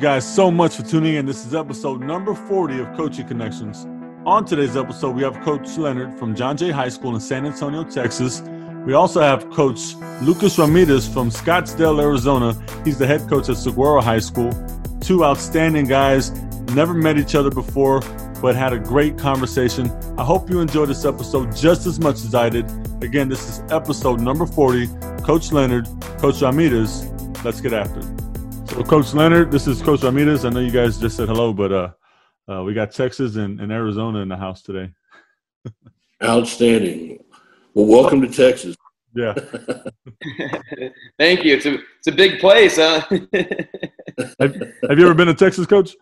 Guys so much for tuning in. This is episode number 40 of Coaching Connections. On today's episode, we have Coach Leonard from John Jay High School in San Antonio, Texas. We also have Coach Lucas Ramirez from Scottsdale, Arizona. He's the head coach at Saguaro High School. Two outstanding guys, never met each other before, but had a great conversation. I hope you enjoyed this episode just as much as I did. Again, this is episode number 40. Coach Leonard, Coach Ramirez. Let's get after it. So, Coach Leonard, this is Coach Ramirez. I know you guys just said hello, but uh, uh, we got Texas and, and Arizona in the house today. Outstanding. Well, welcome to Texas. Yeah. Thank you. It's a it's a big place, huh? have, have you ever been to Texas, Coach?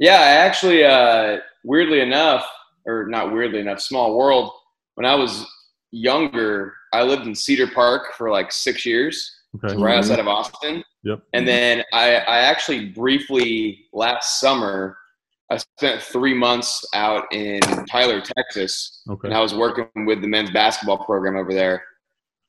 Yeah, I actually, uh, weirdly enough, or not weirdly enough, small world. When I was younger, I lived in Cedar Park for like six years, Okay. right outside of Austin. Yep. And then I, I actually briefly last summer, I spent three months out in Tyler, Texas, Okay. and I was working with the men's basketball program over there.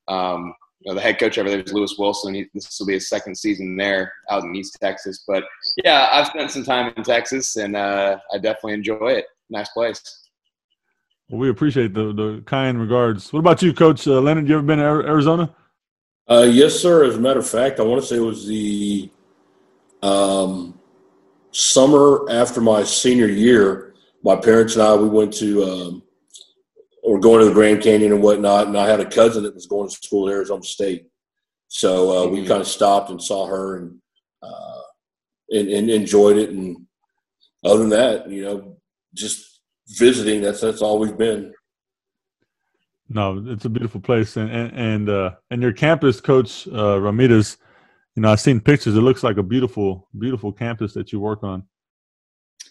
Um, you know, the head coach over there is Lewis Wilson. He, this will be his second season there out in East Texas. But yeah, I've spent some time in Texas, and uh, I definitely enjoy it. Nice place. Well, we appreciate the, the kind regards. What about you, Coach uh, Leonard? You ever been to Arizona? Uh, yes, sir. As a matter of fact, I want to say it was the um, summer after my senior year. My parents and I we went to um, or going to the Grand Canyon and whatnot, and I had a cousin that was going to school at Arizona State, so uh, we Mhm. kind of stopped and saw her and, uh, and and enjoyed it. And other than that, you know, just visiting. That's that's all we've been. No, it's a beautiful place, and and and, uh, and your campus, Coach uh, Ramirez. You know, I've seen pictures. It looks like a beautiful, beautiful campus that you work on.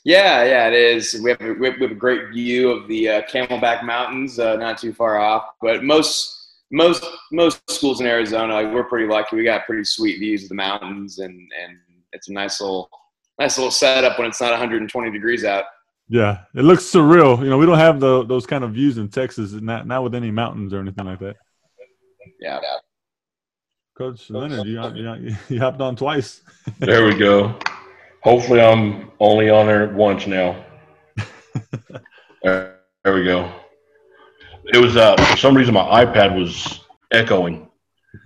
Yeah, yeah, it is. We have a, we have a great view of the uh, Camelback Mountains, uh, not too far off. But most most most schools in Arizona, like, we're pretty lucky. We got pretty sweet views of the mountains, and and it's a nice little nice little setup when it's not 120 degrees out. Yeah, it looks surreal. You know, we don't have the, those kind of views in Texas, not not with any mountains or anything like that. Yeah. Coach Leonard, you you, you hopped on twice. There we go. Hopefully, I'm only on there once now. there, there we go. It was uh, for some reason my iPad was echoing.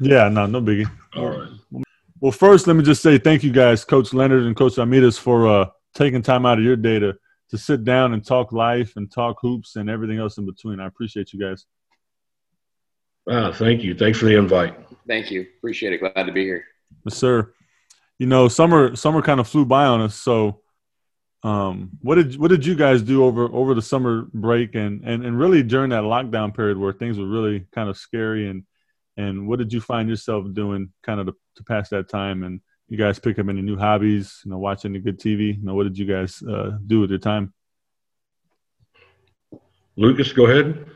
Yeah, no, no biggie. All right. Well, first, let me just say thank you guys, Coach Leonard and Coach Ramirez, for uh, taking time out of your day to, to sit down and talk life and talk hoops and everything else in between. I appreciate you guys. Ah, thank you. Thanks for the invite. Thank you. Appreciate it. Glad to be here. Yes, sir. You know, summer summer kind of flew by on us. So, um, what did what did you guys do over over the summer break and and and really during that lockdown period where things were really kind of scary and and what did you find yourself doing kind of to, to pass that time and you guys pick up any new hobbies you know watch any good tv you know what did you guys uh, do with your time Lucas, go ahead.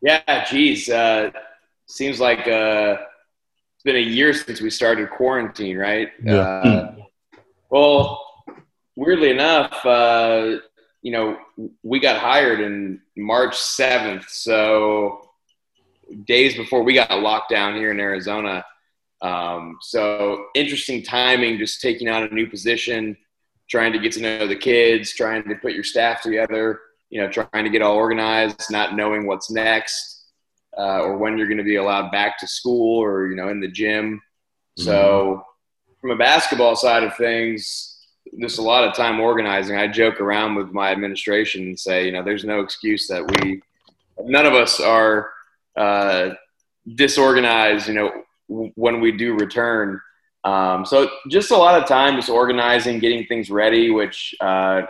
Yeah, geez. Uh, seems like uh, it's been a year since we started quarantine, right? Yeah. Uh, well, weirdly enough, uh, you know, we got hired in March 7th. So days before we got locked down here in Arizona. Um, so interesting timing, just taking on a new position, trying to get to know the kids, trying to put your staff together, you know, trying to get all organized, not knowing what's next uh, or when you're going to be allowed back to school or, you know, in the gym. So from a basketball side of things, just a lot of time organizing. I joke around with my administration and say, you know, there's no excuse that we, none of us are uh, disorganized, you know, when we do return. Um, so just a lot of time just organizing, getting things ready, which uh,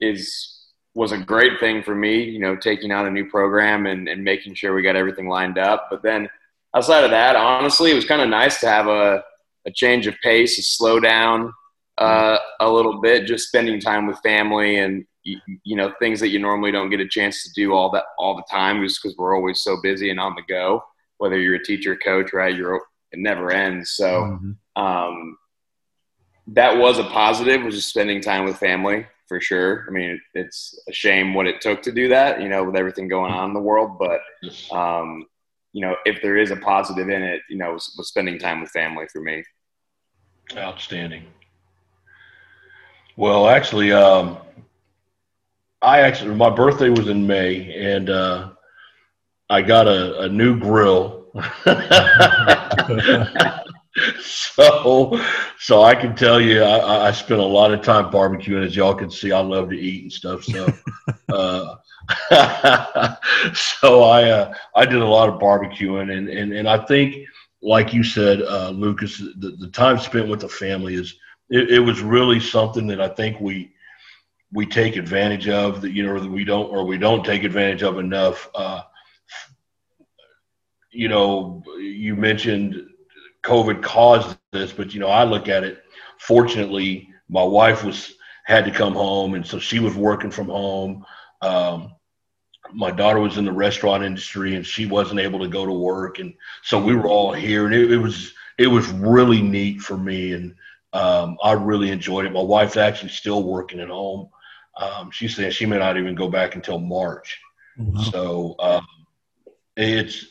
is was a great thing for me, you know, taking on a new program and, and making sure we got everything lined up. But then outside of that, honestly, it was kind of nice to have a, a change of pace, a slow down uh, a little bit, just spending time with family and you, you know things that you normally don't get a chance to do all that all the time, just because we're always so busy and on the go. Whether you're a teacher, coach, right? You're it never ends. So Mhm. um, that was a positive. Was just spending time with family for sure. I mean, it's a shame what it took to do that, you know, with everything going on in the world. But um, you know, if there is a positive in it, you know, was, was spending time with family for me. Outstanding. Well, actually, um, I actually my birthday was in May, and uh, I got a, a new grill. so, so I can tell you, I, I spent a lot of time barbecuing. As y'all can see, I love to eat and stuff. So, uh, so I uh, I did a lot of barbecuing, and and and I think, like you said, uh, Lucas, the, the time spent with the family is it, it was really something that I think we we take advantage of that you know that we don't or we don't take advantage of enough. Uh, you know, you mentioned COVID caused this, but you know, I look at it. Fortunately, my wife was had to come home, and so she was working from home. Um, my daughter was in the restaurant industry, and she wasn't able to go to work, and so we were all here, and it, it was it was really neat for me, and um, I really enjoyed it. My wife's actually still working at home. Um, she said she may not even go back until March. Wow. So um, it's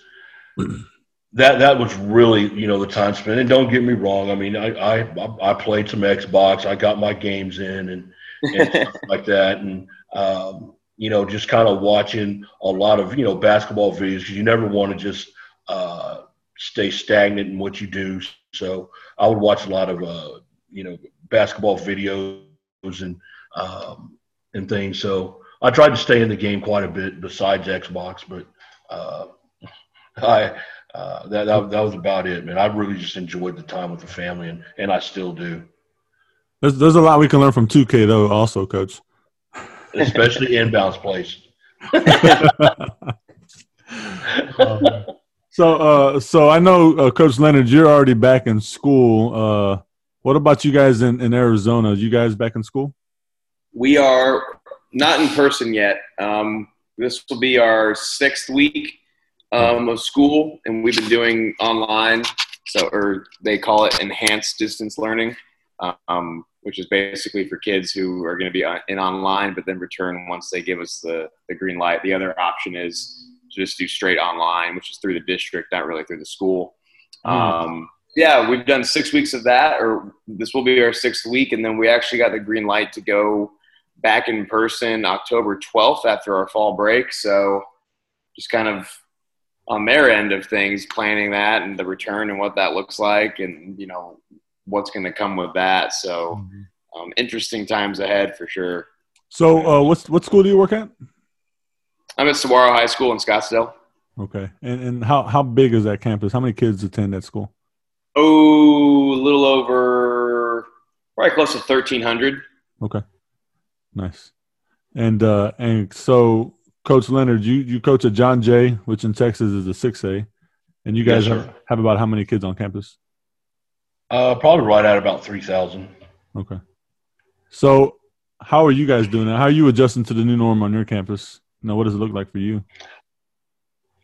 that that was really you know the time spent. And don't get me wrong. I mean, I I, I played some Xbox. I got my games in and, and stuff like that. And um, you know, just kind of watching a lot of you know basketball videos because you never want to just uh, stay stagnant in what you do. So I would watch a lot of uh, you know basketball videos and um, and things. So I tried to stay in the game quite a bit besides Xbox, but uh, I uh, that, that, that was about it, man. I really just enjoyed the time with the family, and, and I still do. There's there's a lot we can learn from 2K though, also, Coach. Especially inbounds plays. um, so, uh, so I know, uh, Coach Leonard, you're already back in school. Uh, what about you guys in, in Arizona? you guys back in school? We are not in person yet. Um, this will be our sixth week um, of school, and we've been doing online. So, or they call it enhanced distance learning, um, which is basically for kids who are going to be in online, but then return once they give us the, the green light. The other option is to just do straight online, which is through the district, not really through the school. Hmm. Um, yeah, we've done six weeks of that, or this will be our sixth week, and then we actually got the green light to go back in person October 12th after our fall break. So, just kind of on their end of things, planning that and the return and what that looks like, and you know what's going to come with that. So, mm-hmm. um, interesting times ahead for sure. So, uh, what's what school do you work at? I'm at Saguaro High School in Scottsdale. Okay, and and how how big is that campus? How many kids attend that school? Oh, a little over, probably close to thirteen hundred. Okay, nice. And uh, and so Coach Leonard, you you coach at John Jay, which in Texas is a six A, and you guys yes, have, have about how many kids on campus? Uh, probably right at about three thousand. Okay. So, how are you guys doing? That? How are you adjusting to the new norm on your campus? Now, what does it look like for you?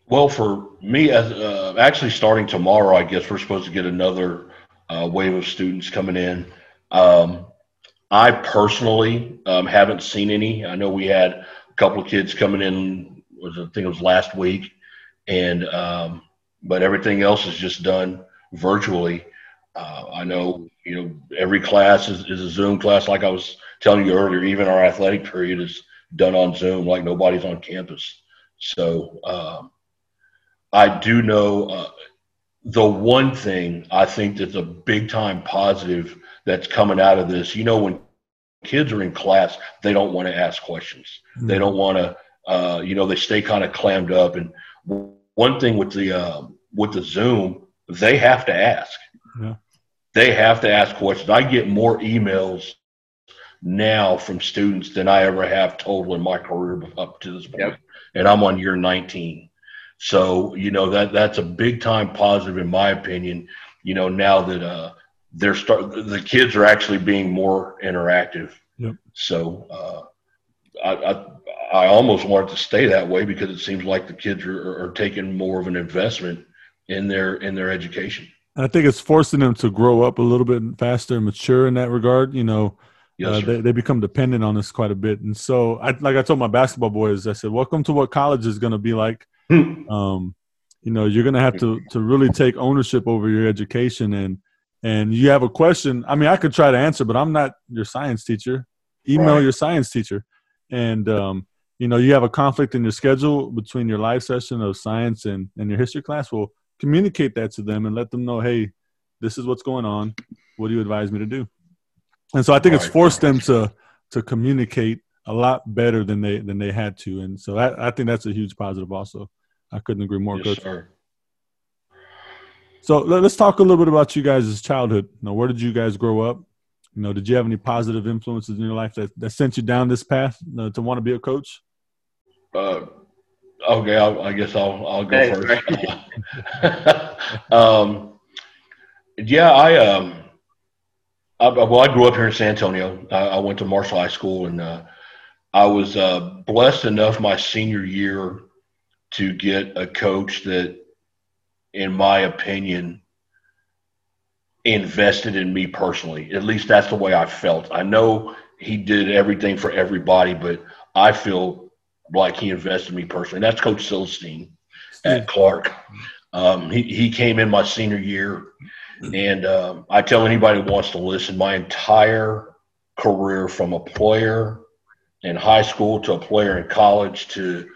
Well, for me, as uh, actually starting tomorrow, I guess we're supposed to get another uh, wave of students coming in. Um, I personally um, haven't seen any. I know we had couple of kids coming in was I think it was last week, and um, but everything else is just done virtually. Uh, I know you know every class is, is a Zoom class, like I was telling you earlier. Even our athletic period is done on Zoom, like nobody's on campus. So um, I do know uh, the one thing I think that's a big time positive that's coming out of this. You know, when kids are in class, they don't want to ask questions. Mm-hmm. They don't want to, uh, you know, they stay kind of clammed up. And one thing with the uh, with the Zoom, they have to ask. Yeah. They have to ask questions. I get more emails now from students than I ever have total in my career up to this point. Yep. And I'm on year 19. So, you know, that that's a big time positive in my opinion, you know, now that uh they're start the kids are actually being more interactive. Yep. So uh, I, I, I almost want it to stay that way because it seems like the kids are, are taking more of an investment in their in their education. I think it's forcing them to grow up a little bit faster and mature in that regard. You know, yes, uh, they, they become dependent on us quite a bit. And so, I, like I told my basketball boys, I said, "Welcome to what college is going to be like." Hmm. um, you know, you're going to have to to really take ownership over your education and and you have a question, I mean, I could try to answer, but I'm not your science teacher. Email right. your science teacher, and um, you know you have a conflict in your schedule between your live session of science and and your history class. Well, communicate that to them and let them know, hey, this is what's going on. What do you advise me to do? And so I think it's forced them to to communicate a lot better than they than they had to, and so I, I think that's a huge positive. Also, I couldn't agree more, yes. So let's talk a little bit about you guys' childhood. You know, where did you guys grow up? You know, did you have any positive influences in your life that, that sent you down this path uh, to want to be a coach? Uh, okay, I'll, i guess I'll I'll go hey, first. um, yeah, I um, I, well, I grew up here in San Antonio. I, I went to Marshall High School, and uh, I was uh, blessed enough my senior year to get a coach that, in my opinion, invested in me personally. At least that's the way I felt. I know he did everything for everybody, but I feel like he invested in me personally. And that's Coach Silstein at Clark. Um, he, he came in my senior year and um, I tell anybody who wants to listen, my entire career from a player in high school to a player in college to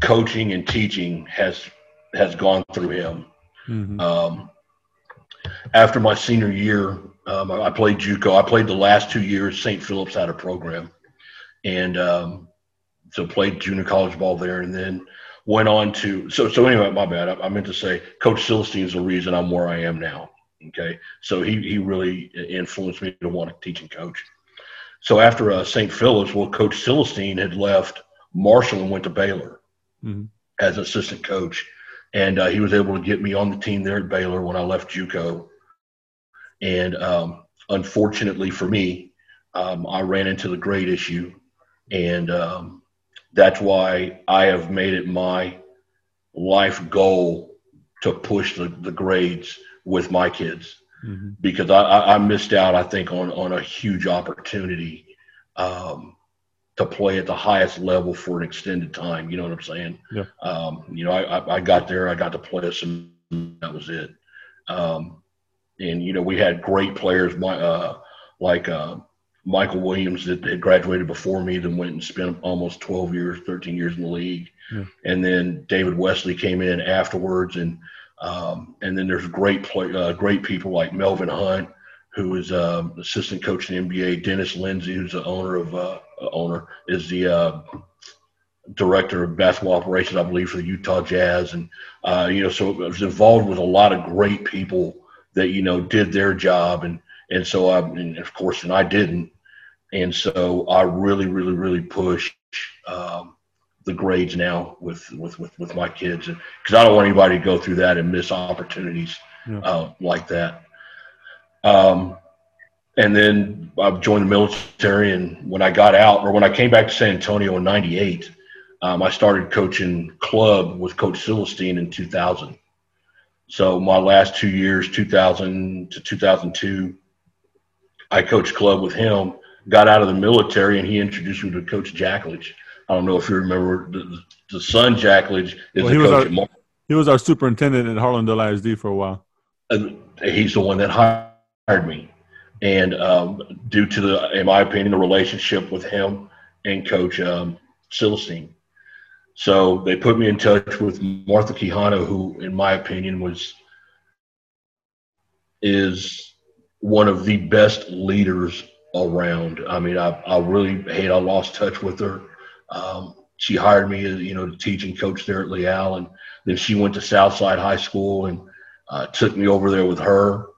coaching and teaching has has gone through him. Mm-hmm. Um, after my senior year, um, I played JUCO. I played the last two years. St. Philip's had a program, and um, so played junior college ball there, and then went on to. So so anyway, my bad. I, I meant to say Coach Silstein is the reason I'm where I am now. Okay, so he he really influenced me to want to teach and coach. So after uh, St. Philip's, well, Coach Silestein had left Marshall and went to Baylor mm-hmm. as assistant coach, and uh, he was able to get me on the team there at Baylor when I left JUCO. And um, unfortunately for me, um, I ran into the grade issue, and um, that's why I have made it my life goal to push the, the grades with my kids mm-hmm. because I, I, missed out, I think, on, on a huge opportunity um, to play at the highest level for an extended time. You know what I'm saying? Yeah. Um, you know, I, I, got there, I got to play some, that was it. Um, and, you know, we had great players my, uh, like uh, Micheal Williams that had graduated before me, then went and spent almost 12 years, 13 years in the league. Yeah. And then David Wesley came in afterwards and – um, and then there's great play, uh, great people like Melvin Hunt, who is uh, assistant coach in the NBA. Dennis Lindsey, who's the owner of uh, owner, is the uh, director of basketball operations, I believe, for the Utah Jazz. And uh, you know, so I was involved with a lot of great people that you know did their job, and and so I, and of course, and I didn't. And so I really, really, really push um, the grades now with with with, with my kids, because I don't want anybody to go through that and miss opportunities yeah. uh, like that. Um, and then I joined the military, and when I got out, or when I came back to San Antonio in '98, um, I started coaching club with Coach Silestein in 2000. So my last two years, 2000 to 2002, I coached club with him. Got out of the military, and he introduced me to Coach Jackledge I don't know if you remember the, the son Jackledge is well, the coach. Our, he was our superintendent at Harlandale ISD for a while. And he's the one that hired me, and um, due to the, in my opinion, the relationship with him and Coach um, Silestein. So they put me in touch with Martha Quijano, who, in my opinion, was is one of the best leaders around. I mean, I, I really hate I lost touch with her. Um, she hired me, as, you know, to teach and coach there at Leal, and then she went to Southside High School and uh, took me over there with her.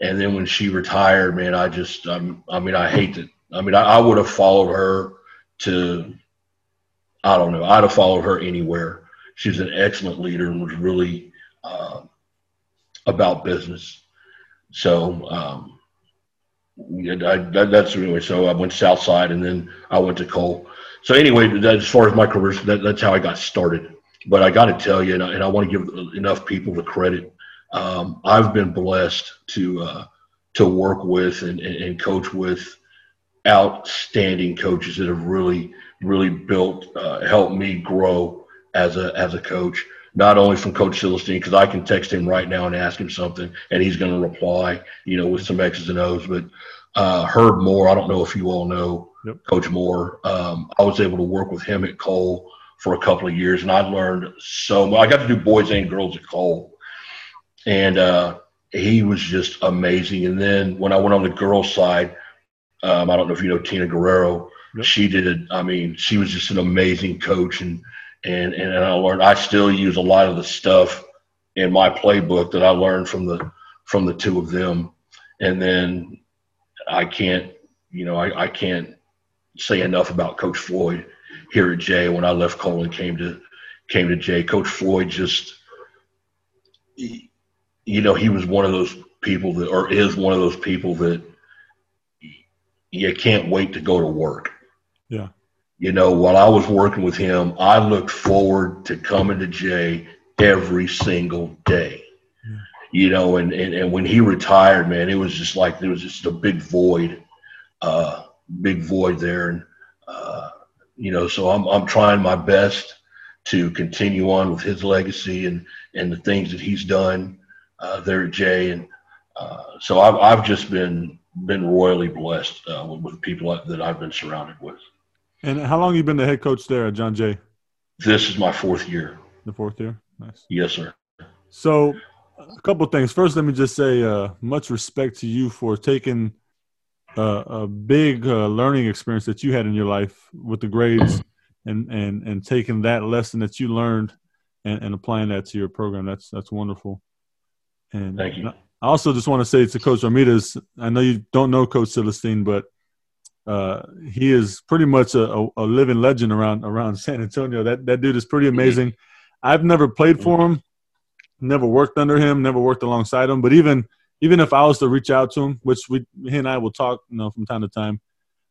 And then when she retired, man, I just, um, I mean, I hate it. I mean, I, I would have followed her to, I don't know, I'd have followed her anywhere. She was an excellent leader and was really uh, about business. So, um, I, that, that's anyway. So I went Southside, and then I went to Cole. So anyway, as far as my career, that, that's how I got started. But I got to tell you, and I, and I, want to give enough people the credit. Um, I've been blessed to uh, to work with and, and, coach with outstanding coaches that have really, really built, uh, helped me grow as a as a coach. not only from Coach Silverstein, because I can text him right now and ask him something, and he's going to reply, you know, with some X's and O's. But uh, Herb Moore, I don't know if you all know yep. Coach Moore. Um, I was able to work with him at Cole for a couple of years, and I learned so much. I got to do boys and girls at Cole, and uh, he was just amazing. And then when I went on the girls' side, um, I don't know if you know Tina Guerrero. Yep. She did. I mean, she was just an amazing coach, and and and I learned. I still use a lot of the stuff in my playbook that I learned from the from the two of them. And then I can't, you know, I, I can't say enough about Coach Floyd here at Jay. When I left Cole and came to came to Jay, Coach Floyd just, you know, he was one of those people that, or is one of those people that you can't wait to go to work. Yeah. You know, while I was working with him, I looked forward to coming to Jay every single day. Yeah. You know, and, and, and when he retired, man, it was just like there was just a big void, uh, big void there. And, uh, you know, so I'm, I'm trying my best to continue on with his legacy and, and the things that he's done uh, there at Jay. And uh, so I've, I've just been, been royally blessed uh, with, with people that I've been surrounded with. And how long you been the head coach there at John Jay? This is my fourth year. The fourth year. Nice. Yes, sir. So, a couple things. First, let me just say uh, much respect to you for taking uh, a big uh, learning experience that you had in your life with the grades, and and and taking that lesson that you learned and, and applying that to your program. That's that's wonderful. And thank you. I also just want to say to Coach Ramirez, I know you don't know Coach Celestine, but uh, he is pretty much a, a, living legend around around San Antonio. That that dude is pretty amazing. I've never played for him, never worked under him, never worked alongside him. But even even if I was to reach out to him, which we he and I will talk, you know, from time to time,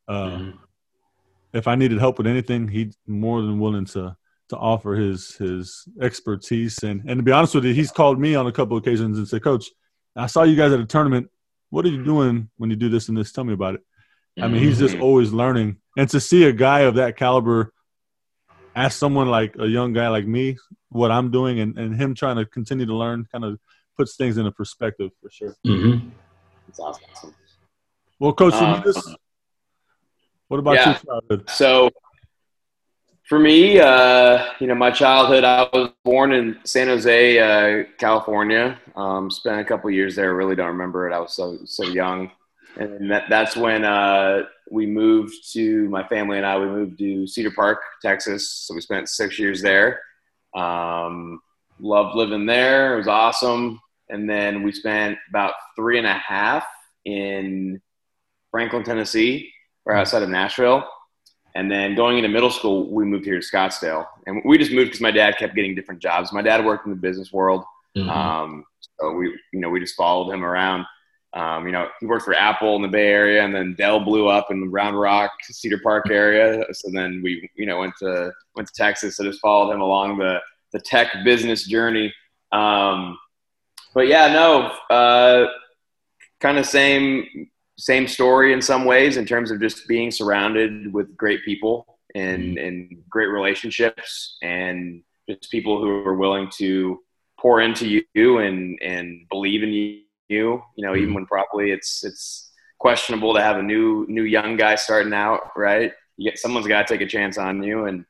uh, mm-hmm. if I needed help with anything, he's more than willing to to offer his his expertise. And and to be honest with you, he's called me on a couple occasions and said, Coach, I saw you guys at a tournament. What are you doing when you do this and this? Tell me about it. I mean, he's just mm-hmm. always learning. And to see a guy of that caliber ask someone like a young guy like me what I'm doing and, and him trying to continue to learn kind of puts things in a perspective for sure. Mm-hmm. That's awesome. Well, Coach, uh, what about yeah. childhood? So for me, uh, you know, my childhood, I was born in San Jose, uh, California. Um, spent a couple years there. Really don't remember it. I was so so young and that, that's when uh, we moved to my family and I. We moved to Cedar Park, Texas. So we spent six years there. Um, loved living there. It was awesome. And then we spent about three and a half in Franklin, Tennessee, or outside of Nashville. And then going into middle school, we moved here to Scottsdale. And we just moved because my dad kept getting different jobs. My dad worked in the business world. Mm-hmm. Um, so we, you know, we just followed him around. Um, you know, he worked for Apple in the Bay Area, and then Dell blew up in the Round Rock, Cedar Park area. So then we, you know, went to went to Texas. So just followed him along the the tech business journey. Um, but yeah, no, uh, kind of same same story in some ways in terms of just being surrounded with great people and mm-hmm. and great relationships and just people who are willing to pour into you and and believe in you you. Know, even mm-hmm. when probably it's it's questionable to have a new new young guy starting out, right? You get someone's got to take a chance on you, and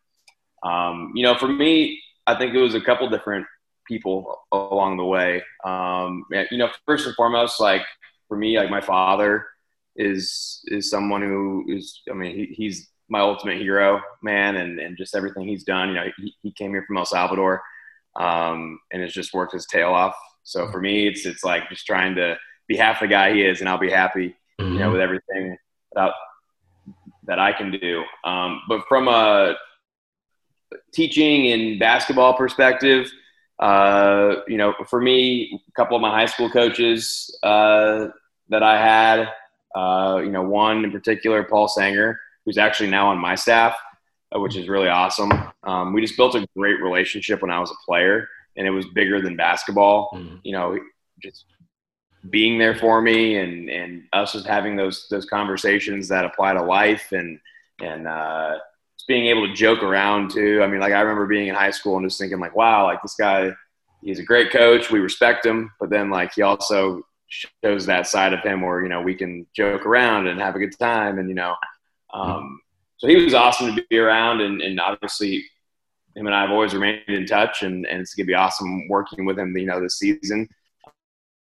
um, you know, for me, I think it was a couple different people along the way. Um, you know, first and foremost, like for me, like my father is is someone who is, I mean, he, he's my ultimate hero, man, and, and just everything he's done. You know, he, he came here from El Salvador um, and has just worked his tail off so for me, it's it's like just trying to be half the guy he is, and I'll be happy, mm-hmm. you know, mm-hmm. with everything that that I can do. Um, but from a teaching and basketball perspective, uh, you know, for me, a couple of my high school coaches uh, that I had, uh, you know, one in particular, Paul Sanger, who's actually now on my staff, uh, which is really awesome. Um, we just built a great relationship when I was a player and it was bigger than basketball. Mm. You know, just being there for me and and us just having those those conversations that apply to life and and uh, just being able to joke around too. I mean, like I remember being in high school and just thinking like, wow, like this guy, he's a great coach. We respect him, but then like he also shows that side of him where you know we can joke around and have a good time, and you know, um, so he was awesome to be around, and, and obviously him and I have always remained in touch, and, and it's gonna be awesome working with him, you know, this season,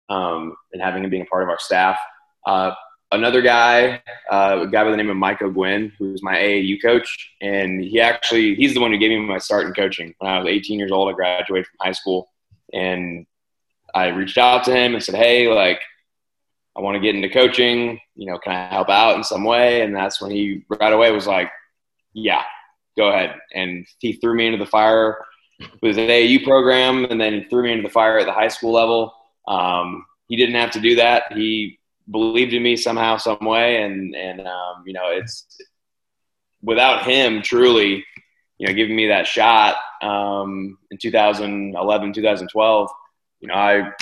um, and having him being a part of our staff. Uh, another guy, uh, a guy by the name of Mike O'Gwin, who's my AAU coach, and he actually he's the one who gave me my start in coaching when I was 18 years old. I graduated from high school, and I reached out to him and said, "Hey, like, I want to get into coaching. You know, can I help out in some way?" And that's when he right away was like, "Yeah, go ahead." And he threw me into the fire with an AAU program, and then he threw me into the fire at the high school level. Um, he didn't have to do that. He believed in me somehow, some way, and and um, you know, it's without him truly, you know, giving me that shot um, in 2011, 2012 you know, I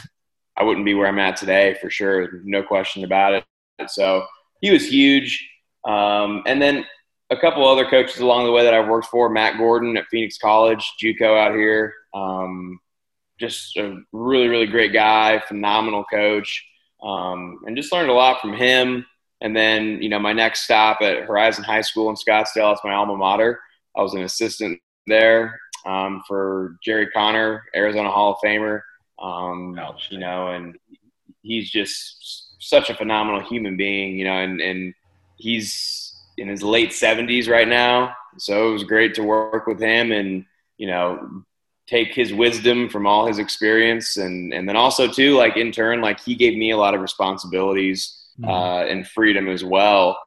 I wouldn't be where I'm at today for sure, no question about it. So he was huge. Um, and then a couple other coaches along the way that I've worked for, Matt Gordon at Phoenix College, JUCO out here. Um, just a really, really great guy, phenomenal coach, um, and just learned a lot from him. And then, you know, my next stop at Horizon High School in Scottsdale, it's my alma mater. I was an assistant there um, for Jerry Conner, Arizona Hall of Famer. Um, you know, and he's just such a phenomenal human being, you know, and, and he's in his late 70s right now. So it was great to work with him and, you know, take his wisdom from all his experience. And, and then also, too, like in turn, like he gave me a lot of responsibilities mm-hmm. uh, and freedom as well.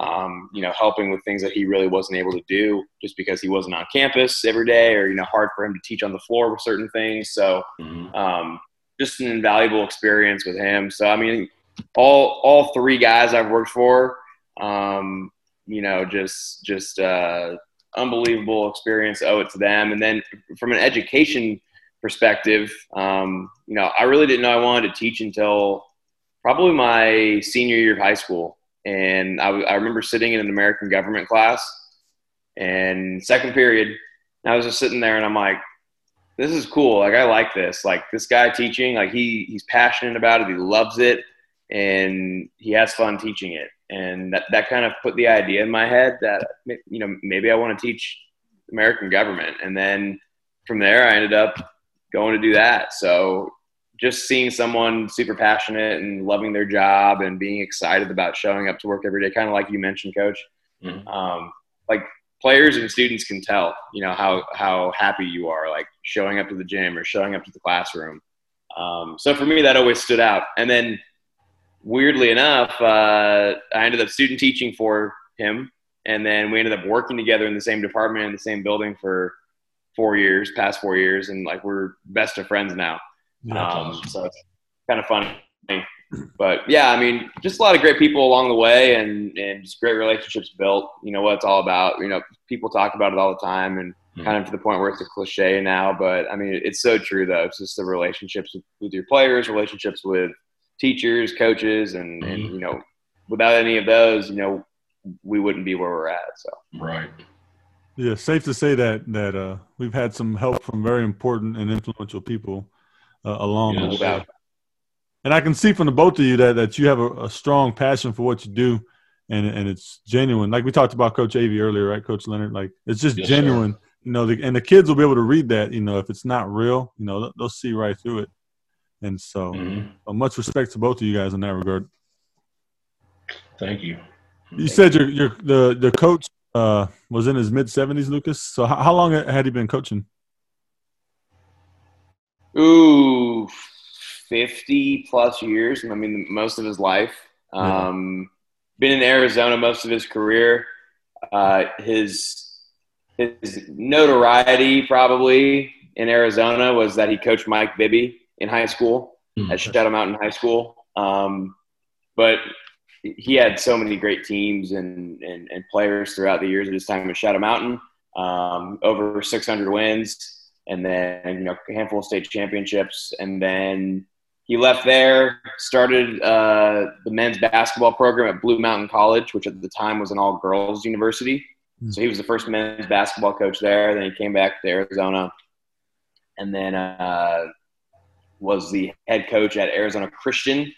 Um, you know, helping with things that he really wasn't able to do just because he wasn't on campus every day or, you know, hard for him to teach on the floor with certain things. So, mm-hmm. um, just an invaluable experience with him. So, I mean, all, all three guys I've worked for, um, you know, just, just, uh, unbelievable experience. owe it to them. And then from an education perspective, um, you know, I really didn't know I wanted to teach until probably my senior year of high school and I, I remember sitting in an American government class and second period, I was just sitting there and I'm like, this is cool. Like, I like this. Like, this guy teaching, like, he, he's passionate about it. He loves it and he has fun teaching it. And that, that kind of put the idea in my head that, you know, maybe I want to teach American government. And then from there, I ended up going to do that. So just seeing someone super passionate and loving their job and being excited about showing up to work every day, kind of like you mentioned, Coach. Mm-hmm. Um, like players and students can tell, you know, how how happy you are, like showing up to the gym or showing up to the classroom. Um, so for me, that always stood out. And then, weirdly enough, uh, I ended up student teaching for him, and then we ended up working together in the same department in the same building for four years, past four years, and like we're best of friends now. Um, so it's kind of funny. But yeah, I mean, just a lot of great people along the way and, and just great relationships built. You know what it's all about. You know, people talk about it all the time and mm-hmm. kind of to the point where it's a cliche now. But I mean, it's so true though. It's just the relationships with, with your players, relationships with teachers, coaches, and, mm-hmm. and you know, without any of those, you know, we wouldn't be where we're at. So right. Yeah, safe to say that that uh, we've had some help from very important and influential people uh, along yeah, the way. And I can see from the both of you that, that you have a, a, strong passion for what you do, and and it's genuine. Like we talked about Coach Avy earlier, right, Coach Leonard? Like it's just yes, genuine. Sir. You know, the, and the kids will be able to read that. You know, if it's not real, you know, they'll, they'll see right through it. And so, mm-hmm. uh, much respect to both of you guys in that regard. Thank you. You said your your the the coach uh, was in his mid seventies, Lucas. So how, how long had he been coaching? Ooh, 50 plus years. I mean, most of his life. Um, Been in Arizona most of his career. Uh, his his notoriety probably in Arizona was that he coached Mike Bibby in high school mm-hmm. at Shadow Mountain High School. Um, but he had so many great teams and, and, and, players throughout the years of his time at Shadow Mountain. Um, over 600 wins and then you know a handful of state championships, and then he left there, started uh, the men's basketball program at Blue Mountain College, which at the time was an all girls university. So he was the first men's basketball coach there. Then he came back to Arizona, and then uh, was the head coach at Arizona Christian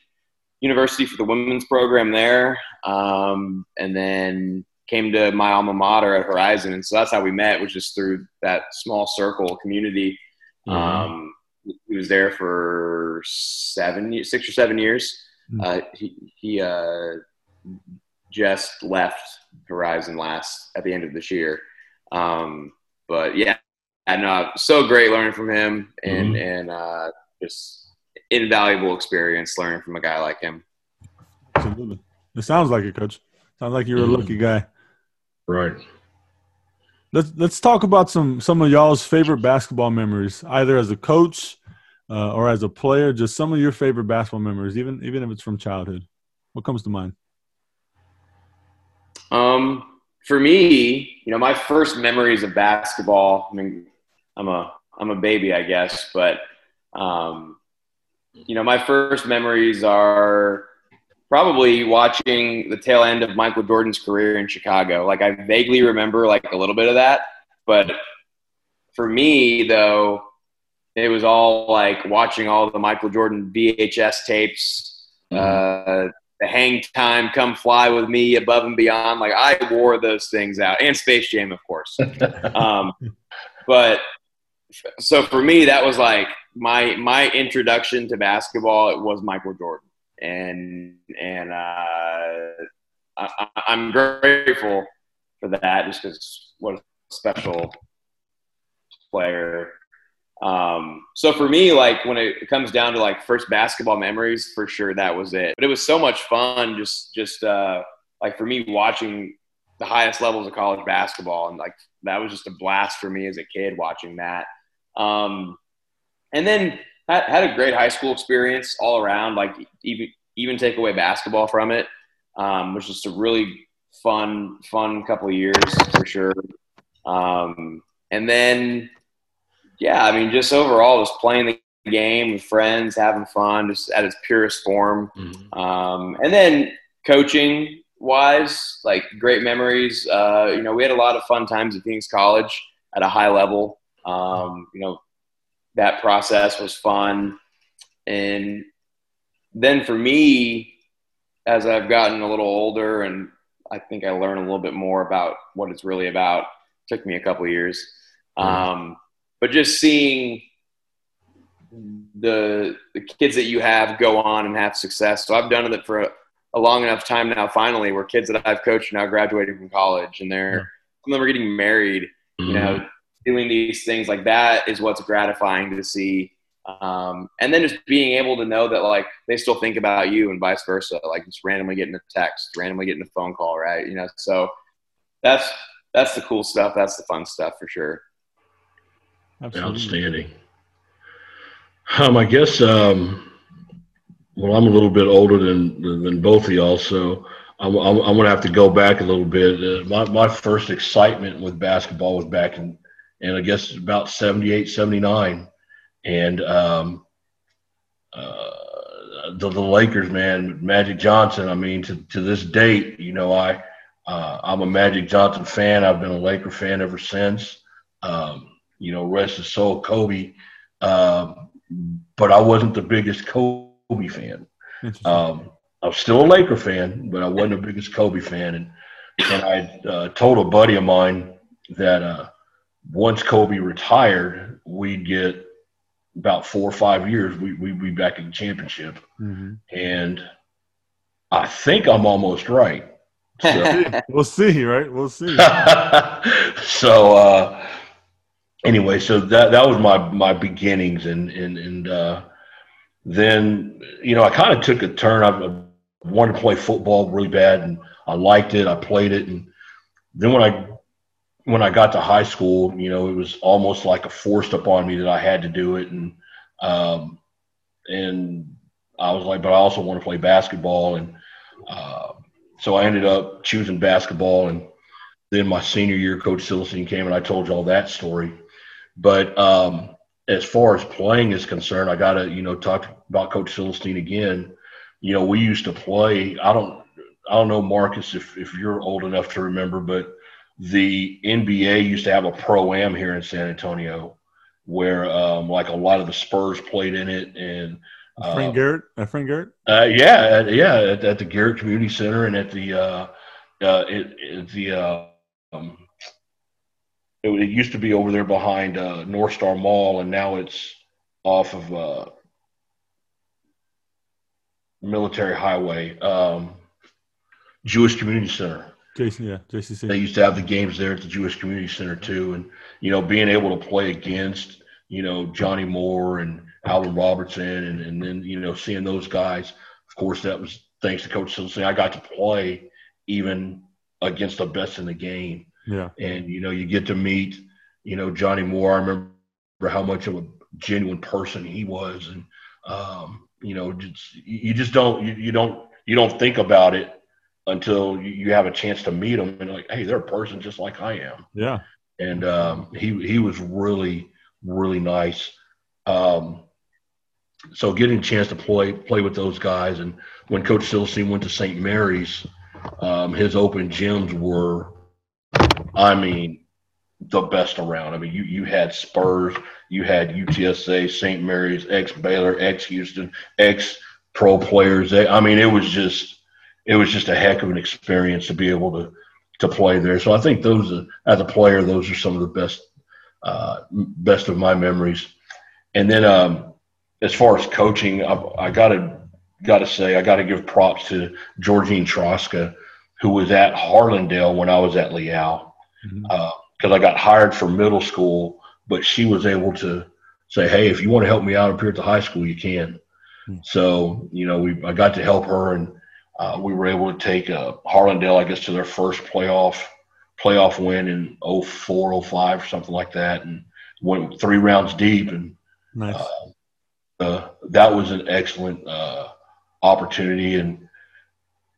University for the women's program there. Um, and then came to my alma mater at Horizon, and so that's how we met, was just through that small circle community. Mm-hmm. Um, he was there for seven, six or seven years. Mm-hmm. Uh, he he uh, just left Horizon last at the end of this year. Um, but yeah, and uh, so great learning from him, and mm-hmm. and uh, just invaluable experience learning from a guy like him. Absolutely, it sounds like it, Coach. Sounds like you're mm-hmm. a lucky guy. Right. Let's let's talk about some some of y'all's favorite basketball memories, either as a coach uh, or as a player. Just some of your favorite basketball memories, even even if it's from childhood. What comes to mind? Um, for me, you know, my first memories of basketball. I mean, I'm a I'm a baby, I guess, but um, you know, my first memories are probably watching the tail end of Michael Jordan's career in Chicago. Like I vaguely remember like a little bit of that, but for me though, it was all like watching all the Michael Jordan VHS tapes, mm-hmm. uh, the hang time, come fly with me above and beyond. Like I wore those things out and Space Jam, of course. um, but so for me, that was like my, my introduction to basketball. It was Michael Jordan and and uh, I, am grateful for that just because what a special player. Um, so for me, like when it comes down to like first basketball memories, for sure that was it. But it was so much fun, just just uh, like for me watching the highest levels of college basketball, and like that was just a blast for me as a kid watching that. Um, and then had, had a great high school experience all around. Like even even take away basketball from it, um, was just a really fun fun couple of years for sure. Um, and then yeah, I mean, just overall, just playing the game with friends, having fun, just at its purest form. Mm-hmm. Um, and then coaching wise, like great memories. Uh, you know, we had a lot of fun times at King's College at a high level. Um, you know, that process was fun. And then for me, as I've gotten a little older and I think I learned a little bit more about what it's really about, it took me a couple years. Mm-hmm. Um, but just seeing the the kids that you have go on and have success. So I've done it for a, a long enough time now. Finally, where kids that I've coached now graduating from college, and they're some of them are getting married. Mm-hmm. You know, doing these things like that is what's gratifying to see. Um, and then just being able to know that like they still think about you and vice versa, like just randomly getting a text, randomly getting a phone call, right? You know, so that's that's the cool stuff. That's the fun stuff for sure. Absolutely. Outstanding. Um, I guess um, well, I'm a little bit older than than both of y'all, so I'm, I'm, I'm gonna have to go back a little bit. Uh, my my first excitement with basketball was back in, and I guess about 78, 79 and um, uh, the, the Lakers, man, Magic Johnson. I mean, to, to this date, you know, I uh, I'm a Magic Johnson fan. I've been a Laker fan ever since. Um, you know, rest his soul, Kobe. Um, but I wasn't the biggest Kobe fan. Um, I was still a Laker fan, but I wasn't the biggest Kobe fan. And and I uh, told a buddy of mine that uh, once Kobe retired, we'd get about four or five years, we we be back in the championship, mm-hmm. and I think I'm almost right. So, we'll see, right? We'll see. so uh, anyway, so that that was my my beginnings, and and and uh, then you know I kind of took a turn. I wanted to play football really bad, and I liked it. I played it, and then when I when I got to high school, you know, it was almost like a forced upon me that I had to do it, and um, and I was like, but I also want to play basketball, and uh, so I ended up choosing basketball, and then my senior year, Coach Silverstein came, and I told you all that story. But um, as far as playing is concerned, I got to you know talk about Coach Silverstein again. You know, we used to play. I don't, I don't know, Marcus, if if you're old enough to remember, but the NBA used to have a pro am here in San Antonio, where um, like a lot of the Spurs played in it, and uh, Frank Garrett, uh, Frank Garrett. Uh, yeah, yeah, at, at, the Garrett Community Center and at the uh, uh, it, it, the uh, um, it, it, used to be over there behind uh, North Star Mall, and now it's off of uh, Military Highway, um, Jewish Community Center. Jason, yeah, JCC. They used to have the games there at the Jewish Community Center too, and you know, being able to play against you know Johnny Moore and Alvin Robertson, and, and then you know seeing those guys. Of course, that was thanks to Coach Silsey. I got to play even against the best in the game. Yeah, and you know you get to meet you know Johnny Moore. I remember how much of a genuine person he was, and um, you know just you just don't you, you don't you don't think about it until you have a chance to meet them and like, hey, they're a person just like I am. Yeah. And um, he he was really really nice. Um, so getting a chance to play play with those guys, and when Coach Silstein went to St. Mary's, um, his open gyms were, I mean, the best around. I mean, you you had Spurs, you had UTSA, St. Mary's, ex Baylor, ex Houston, ex pro players. I mean, it was just it was just a heck of an experience to be able to to play there. So I think those as a player, those are some of the best uh, best of my memories. And then um, as far as coaching, I, I gotta gotta say I gotta give props to Georgine Troska, who was at Harlandale when I was at Leal, because mm-hmm. uh, I got hired for middle school, but she was able to say, "Hey, if you want to help me out up here at the high school, you can." Mm-hmm. So you know, we I got to help her and uh, we were able to take uh, Harlandale, I guess, to their first playoff playoff win in 04, 05, or something like that, and went three rounds deep. And nice. uh, uh that was an excellent uh, opportunity. And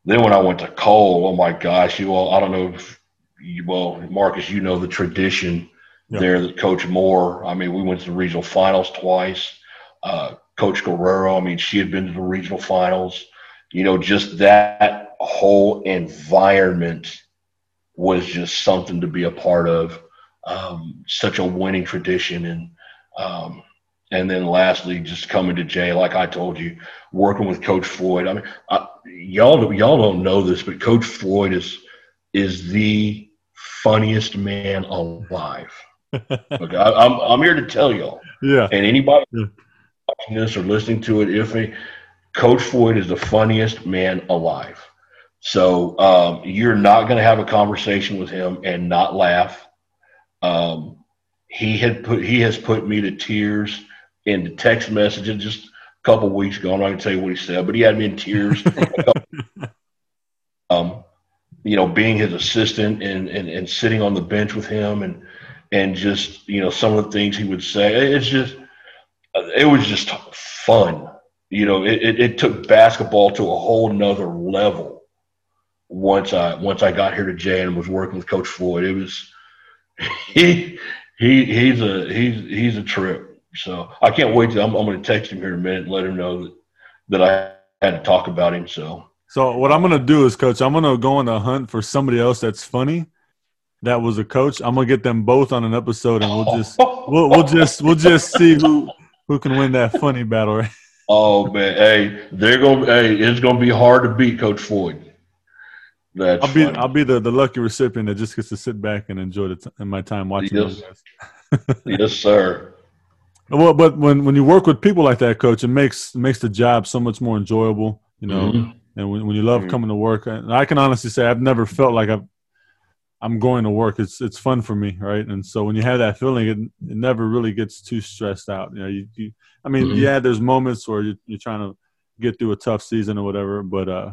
then when I went to Cole, oh my gosh, you all, I don't know if you, well, Marcus, you know the tradition yep. there that Coach Moore, I mean, we went to the regional finals twice. Uh, Coach Guerrero, I mean, she had been to the regional finals you know, just that whole environment was just something to be a part of. Um, such a winning tradition, and um, and then lastly, just coming to Jay, like I told you, working with Coach Floyd. I mean, I, y'all y'all don't know this, but Coach Floyd is is the funniest man alive. okay, I, am I'm, I'm here to tell y'all. Yeah. And anybody yeah. watching this or listening to it, if they, Coach Floyd is the funniest man alive. So um, you're not going to have a conversation with him and not laugh. Um, he had put he has put me to tears in the text messages just a couple weeks ago. I'm not going to tell you what he said, but he had me in tears. um, you know, being his assistant and, and and sitting on the bench with him and and just you know some of the things he would say. It's just it was just fun you know, it, it, it, took basketball to a whole nother level once I once I got here to Jay and was working with Coach Floyd. It was he he he's a he's he's a trip. So I can't wait to I'm, I'm going to text him here in a minute and let him know that that I had to talk about him. So so what I'm going to do is, Coach, I'm going to go on a hunt for somebody else that's funny. That was a coach. I'm gonna get them both on an episode, and we'll just we'll, we'll just we'll just see who who can win that funny battle. Right? Oh man, hey, they're gonna hey, it's gonna be hard to beat Coach Floyd. That's I'll be funny. I'll be the, the lucky recipient that just gets to sit back and enjoy the t- my time watching. Yes, yes, sir. Well, but when when you work with people like that, Coach, it makes makes the job so much more enjoyable. You know, mm-hmm. and when when you love mm-hmm. coming to work, and I can honestly say I've never felt like I've I'm going to work. It's it's fun for me, right? And so when you have that feeling, it, it never really gets too stressed out. You know, you, you I mean, mm-hmm. yeah, there's moments where you're, you're trying to get through a tough season or whatever, but uh,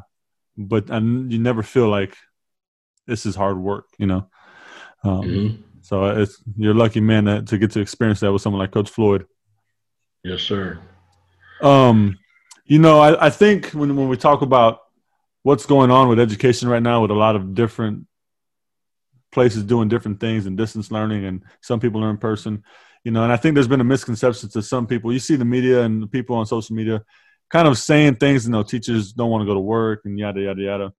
but and you never feel like this is hard work, you know. Um, mm-hmm. So it's you're lucky man that, to get to experience that with someone like Coach Floyd. Yes, sir. Um, you know, I, I think when when we talk about what's going on with education right now, with a lot of different places doing different things and distance learning, and some people are in person you know and i think there's been a misconception to some people you see the media and the people on social media kind of saying things you know teachers don't want to go to work and yada yada yada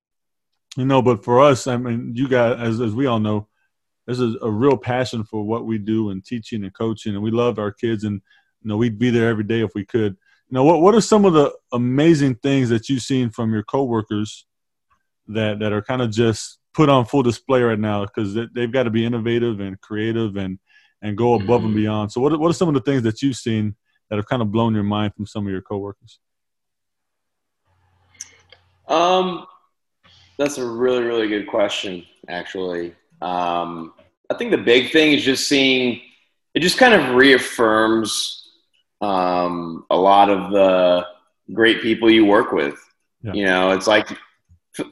you know but for us i mean you guys as, as we all know this is a, real passion for what we do and teaching and coaching, and we love our kids, and you know we'd be there every day if we could. You know, what what are some of the amazing things that you've seen from your coworkers that that are kind of just put on full display right now because they've got to be innovative and creative and and go above and mm-hmm. beyond. So, what what are some of the things that you've seen that have kind of blown your mind from some of your coworkers? Um, that's a really really good question, actually. Um, I think the big thing is just seeing it just kind of reaffirms um, a lot of the great people you work with. Yeah. You know, it's like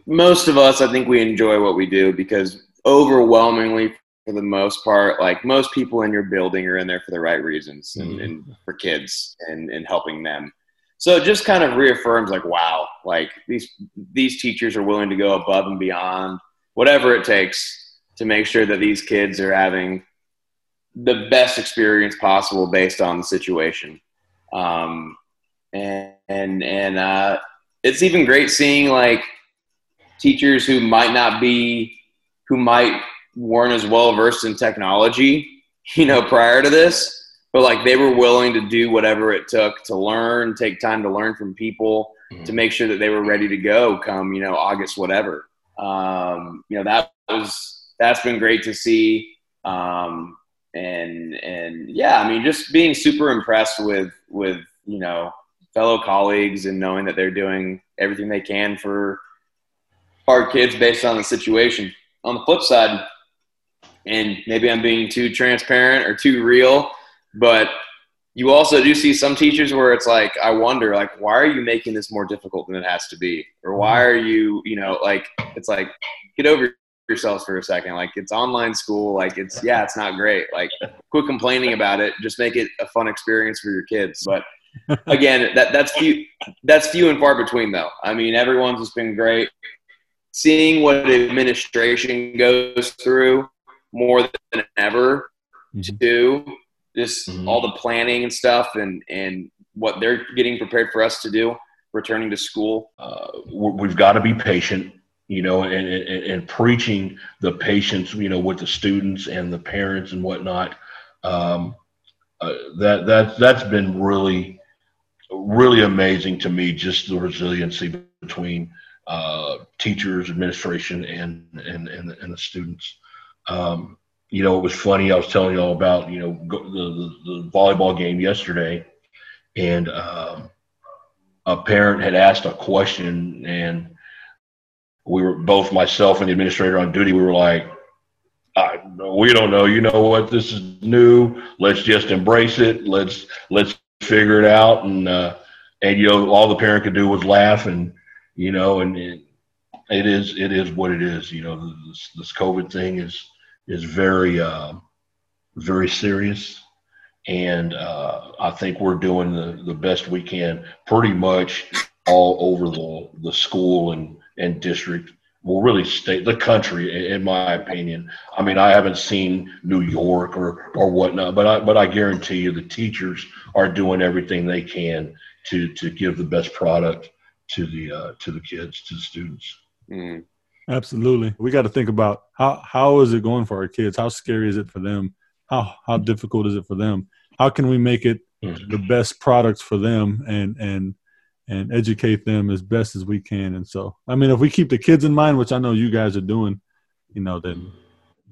most of us, I think we enjoy what we do because overwhelmingly, for the most part, like most people in your building are in there for the right reasons and, mm-hmm. and for kids and, and helping them. So it just kind of reaffirms like, wow, like these, these teachers are willing to go above and beyond whatever it takes to make sure that these kids are having the best experience possible based on the situation. Um, and, and, and, uh, it's even great seeing like teachers who might not be, who might weren't as well versed in technology, you know, prior to this, but like they were willing to do whatever it took to learn, take time to learn from people mm-hmm. to make sure that they were ready to go come, you know, August, whatever. Um, you know, that was, that's been great to see. Um, and and yeah, I mean, just being super impressed with with you know fellow colleagues and knowing that they're doing everything they can for our kids based on the situation. On the flip side, and maybe I'm being too transparent or too real, but you also do see some teachers where it's like I wonder like why are you making this more difficult than it has to be or why are you you know like it's like get over yourselves for a second. Like it's online school. Like it's yeah, it's not great. Like quit complaining about it. Just make it a fun experience for your kids. But again, that that's few that's few and far between though. I mean, everyone's just been great. Seeing what administration goes through more than ever mm-hmm. to just mm-hmm. all the planning and stuff and and what they're getting prepared for us to do returning to school. Uh, we've got to be patient you know, and, and, and, preaching the patience, you know, with the students and the parents and whatnot. Um, uh, that that that's been really, really amazing to me. Just the resiliency between uh, teachers, administration, and and and, and the students. Um, you know, it was funny. I was telling you all about you know the the, the volleyball game yesterday, and um, a parent had asked a question and we were both myself and the administrator on duty. We were like, we don't know. You know what? This is new. Let's just embrace it. Let's let's figure it out. And uh, and you know, all the parent could do was laugh. And you know, and it, it is it is what it is. You know, this, this COVID thing is is very uh, very serious. And uh, I think we're doing the, the best we can, pretty much all over the the school and and district will really state the country, in my opinion. I mean, I haven't seen New York or or whatnot, but I but I guarantee you the teachers are doing everything they can to to give the best product to the uh, to the kids, to the students. Mm. Absolutely, we got to think about how how is it going for our kids? How scary is it for them? How how difficult is it for them? How can we make it mm-hmm. the best products for them and and and educate them as best as we can. And so, I mean, if we keep the kids in mind, which I know you guys are doing, you know, then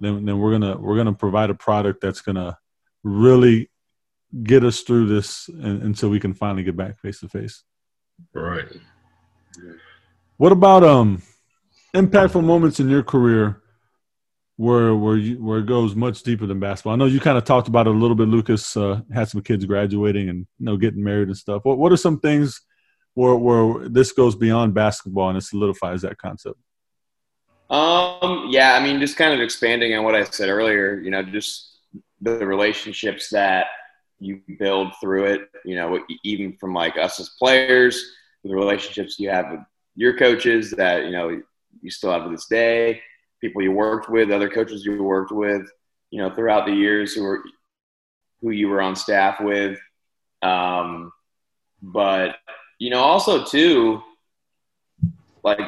then then we're gonna we're gonna provide a product that's gonna really get us through this and, until we can finally get back face to face. Right. What about um impactful moments in your career where where you, where it goes much deeper than basketball? I know you kind of talked about it a little bit. Lucas uh, had some kids graduating and you know getting married and stuff. What what are some things where where this goes beyond basketball and it solidifies that concept? Um, yeah, I mean, just kind of expanding on what I said earlier. You know, just the relationships that you build through it. You know, even from like us as players, the relationships you have with your coaches that you know you still have to this day, people you worked with, other coaches you worked with, you know, throughout the years who were who you were on staff with. Um, but you know, also too, like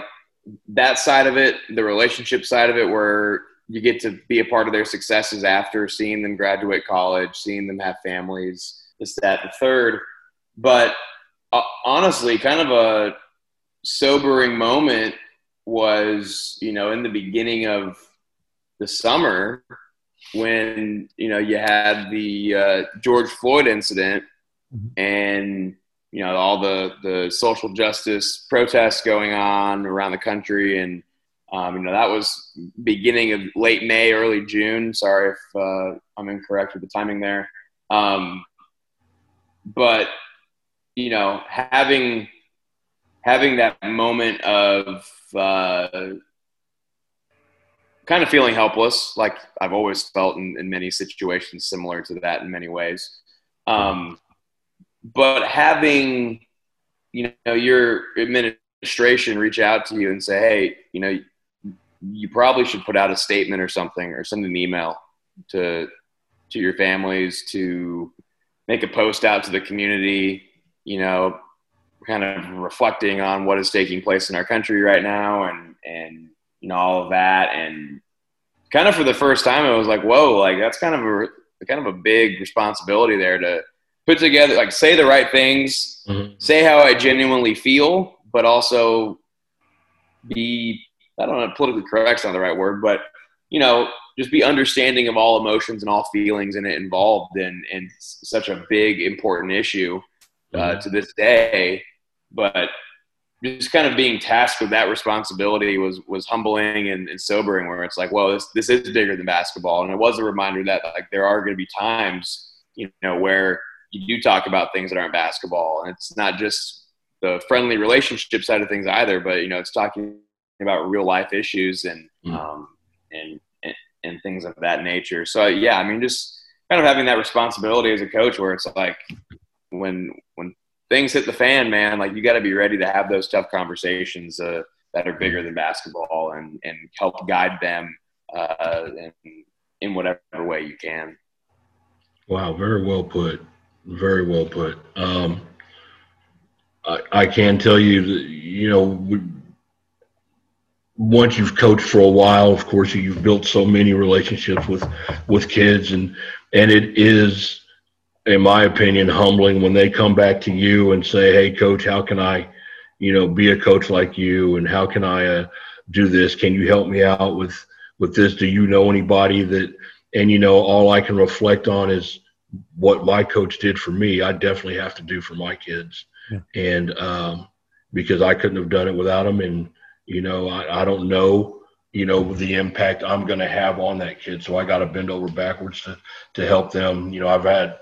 that side of it, the relationship side of it, where you get to be a part of their successes after seeing them graduate college, seeing them have families, this, that, the third. But uh, honestly, kind of a sobering moment was, you know, in the beginning of the summer when, you know, you had the uh, George Floyd incident mm-hmm. and, you know, all the, the social justice protests going on around the country. And, um, you know, that was beginning of late May, early June. Sorry if uh, I'm incorrect with the timing there. Um, but, you know, having having that moment of uh, kind of feeling helpless, like I've always felt in, in, many situations similar to that in many ways. Um, but having, you know, your administration reach out to you and say, hey, you know, you probably should put out a statement or something or send an email to to your families to make a post out to the community you know kind of reflecting on what is taking place in our country right now and and you know all of that and kind of for the first time it was like whoa like that's kind of a kind of a big responsibility there to put together like say the right things mm-hmm. say how i genuinely feel but also be i don't know politically correct's not the right word but you know just be understanding of all emotions and all feelings in it involved in in such a big important issue uh, mm-hmm. to this day but just kind of being tasked with that responsibility was was humbling and, and, sobering where it's like well this this is bigger than basketball and it was a reminder that like there are going to be times you know where you do talk about things that aren't basketball and it's not just the friendly relationship side of things either but you know it's talking about real life issues and mm. um and, and and things of that nature so yeah i mean just kind of having that responsibility as a coach where it's like when when things hit the fan, man, like you got to be ready to have those tough conversations uh, that are bigger than basketball and, and help guide them uh, in, in whatever way you can. Wow, very well put. Very well put. Um, I, I can tell you, that, you know, we, once you've coached for a while, of course, you've built so many relationships with with kids, and and it is in my opinion, humbling when they come back to you and say, "Hey, coach, how can I, you know, be a coach like you, and how can I uh, do this? Can you help me out with with this? Do you know anybody that?" And you know, all I can reflect on is what my coach did for me. I definitely have to do for my kids, yeah. and um, because I couldn't have done it without them, and you know, I, I don't know you know the impact I'm going to have on that kid. So I got to bend over backwards to to help them. You know, I've had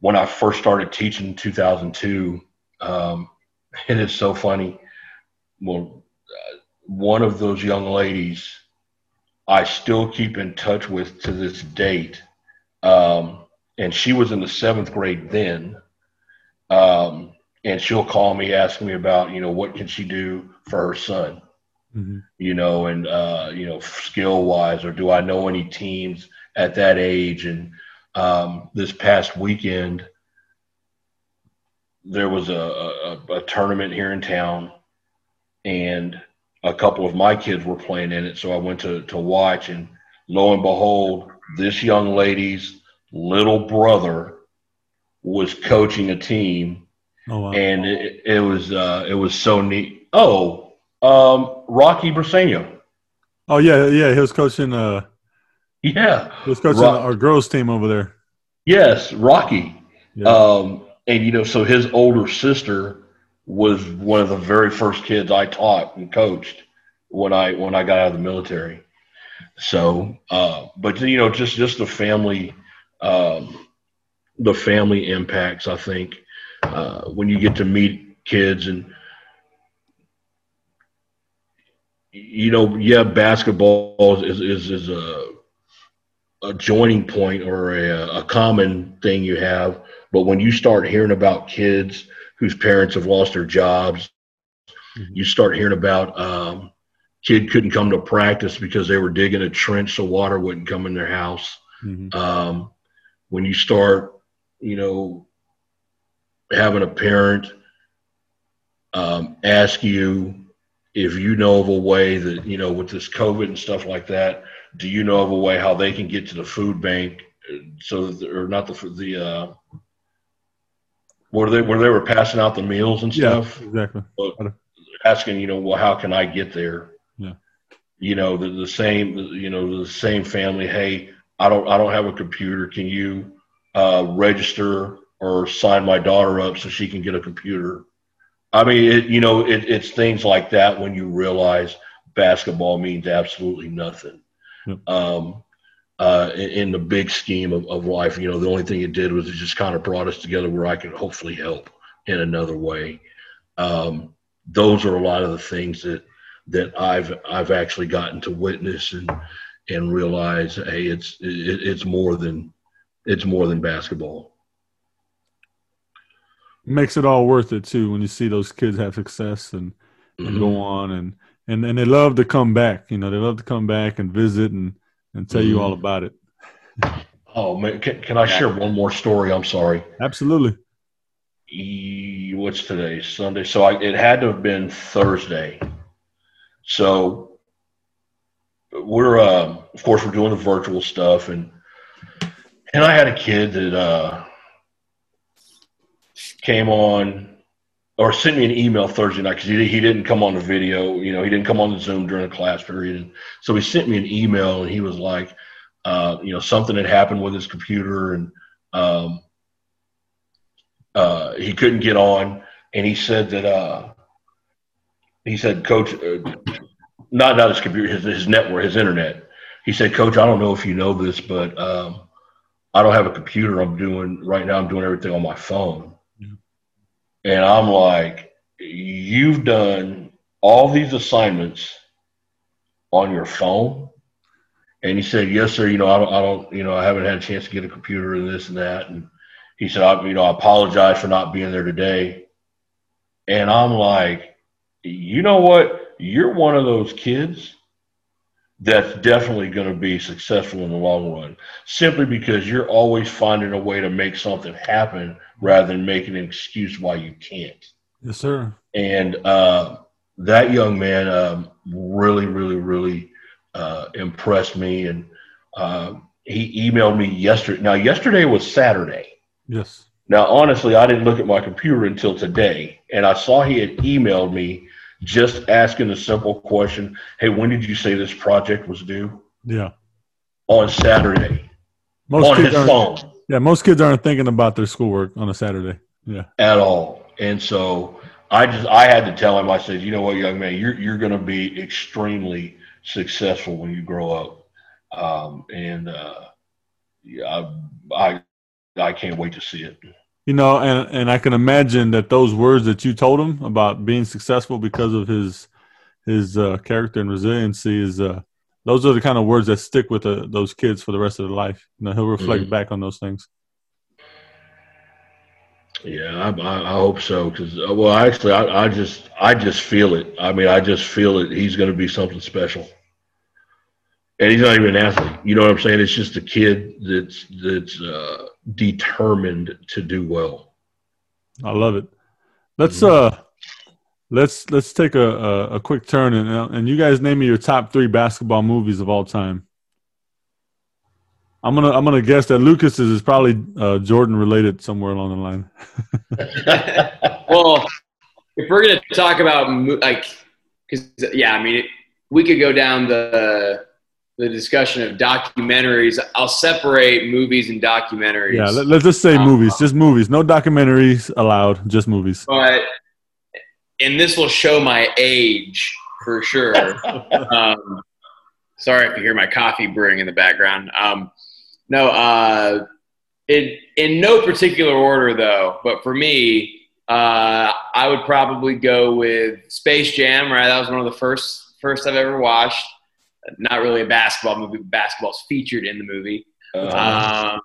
when I first started teaching in 2002, um, and it's so funny. Well, uh, one of those young ladies I still keep in touch with to this date. Um, and she was in the seventh grade then. Um, and she'll call me asking me about, you know, what can she do for her son? Mm-hmm. You know, and, uh, you know, skill wise, or do I know any teams at that age? And, um, this past weekend, there was a, a, a, tournament here in town, and a couple of my kids were playing in it. So I went to, to watch, and lo and behold, this young lady's little brother was coaching a team, oh, wow. and it, it was uh, it was so neat. Oh, um, Rocky Briseño. Oh yeah, yeah, he was coaching. Uh, yeah, was coaching Rock- our girls team over there. Yes, Rocky. Yeah. Um, and you know, so his older sister was one of the very first kids I taught and coached when I when I got out of the military. So, uh, but you know, just just the family, um, the family impacts. I think uh, when you get to meet kids and you know, yeah, basketball is is, is a a joining point or a, a common thing you have. But when you start hearing about kids whose parents have lost their jobs, mm-hmm. you start hearing about um, kid couldn't come to practice because they were digging a trench so water wouldn't come in their house. Mm-hmm. Um, when you start, you know, having a parent um, ask you if you know of a way that you know with this COVID and stuff like that Do you know of a way how they can get to the food bank? So, or not the the uh, where they where they were passing out the meals and stuff. Yeah, exactly. Asking, you know, well, how can I get there? Yeah. You know, the, the same, you know, the same family. Hey, I don't, I don't have a computer. Can you uh, register or sign my daughter up so she can get a computer? I mean, it, you know, it, it's things like that when you realize basketball means absolutely nothing. Yep. Um, uh, in, in the big scheme of, of life, you know, the only thing it did was it just kind of brought us together where I could hopefully help in another way. Um, those are a lot of the things that that I've I've actually gotten to witness and and realize, hey, it's it, it's more than it's more than basketball. Makes it all worth it too when you see those kids have success and, and Mhm. go on and, and and they love to come back. You know, they love to come back and visit and and tell you Mhm. all about it. Oh man, can, can I share one more story? I'm sorry. Absolutely. E- what's today? Sunday. So I, it had to have been Thursday. So we're, uh, of course, we're doing the virtual stuff, and and I had a kid that uh, came on or sent me an email Thursday night because he, he didn't come on the video. You know, he didn't come on the Zoom during the class period, and so he sent me an email, and he was like, uh, you know, something had happened with his computer, and um, uh, he couldn't get on, and he said that uh, he said, Coach, uh, not not his computer, his his network, his internet. He said, Coach, I don't know if you know this, but um, I don't have a computer. I'm doing right now. I'm doing everything on my phone. And I'm like, you've done all these assignments on your phone. And he said, "Yes, sir. You know, I don't, I don't, you know, I haven't had a chance to get a computer and this and that." And he said, I, "You know, I apologize for not being there today." And I'm like, "You know what? You're one of those kids that's definitely going to be successful in the long run, simply because you're always finding a way to make something happen rather than making an excuse why you can't." Yes, sir. and uh, that young man um, really, really, really uh, impressed me. And uh, he emailed me yesterday. Now, yesterday was Saturday. Yes. Now, honestly, I didn't look at my computer until today, and I saw he had emailed me just asking a simple question: "Hey, when did you say this project was due?" Yeah. On Saturday, Most on kids his phone. Yeah, most kids aren't thinking about their schoolwork on a Saturday. Yeah. at all. And so I just I had to tell him. I said, you know what, young man, you're you're going to be extremely successful when you grow up. Um, and uh, yeah, I, I I can't wait to see it. You know, and and I can imagine that those words that you told him about being successful because of his his uh, character and resiliency is uh, those are the kind of words that stick with uh, those kids for the rest of their life. You know, he'll reflect Mhm. back on those things. Yeah, I, I, I hope so. Because well, actually, I, I just I just feel it. I mean, I just feel it. He's going to be something special. And he's not even an athlete. You know what I'm saying? It's just a kid that's that's uh, determined to do well. I love it. Let's Mhm. uh, let's let's take a a, a quick turn and uh, and you guys name me your top three basketball movies of all time. I'm gonna I'm gonna guess that Lucas's is probably uh, Jordan related somewhere along the line. well, if we're gonna talk about mo- like, because yeah, I mean, it, we could go down the the discussion of documentaries. I'll separate movies and documentaries. Yeah, let, let's just say Uh, movies, just movies, no documentaries allowed, just movies. but and this will show my age for sure. um, sorry if you hear my coffee brewing in the background. Um, no, uh, in in no particular order though. But for me, uh, I would probably go with Space Jam. Right, that was one of the first first I've ever watched. Not really a basketball movie. But basketball's featured in the movie. Uh, Um,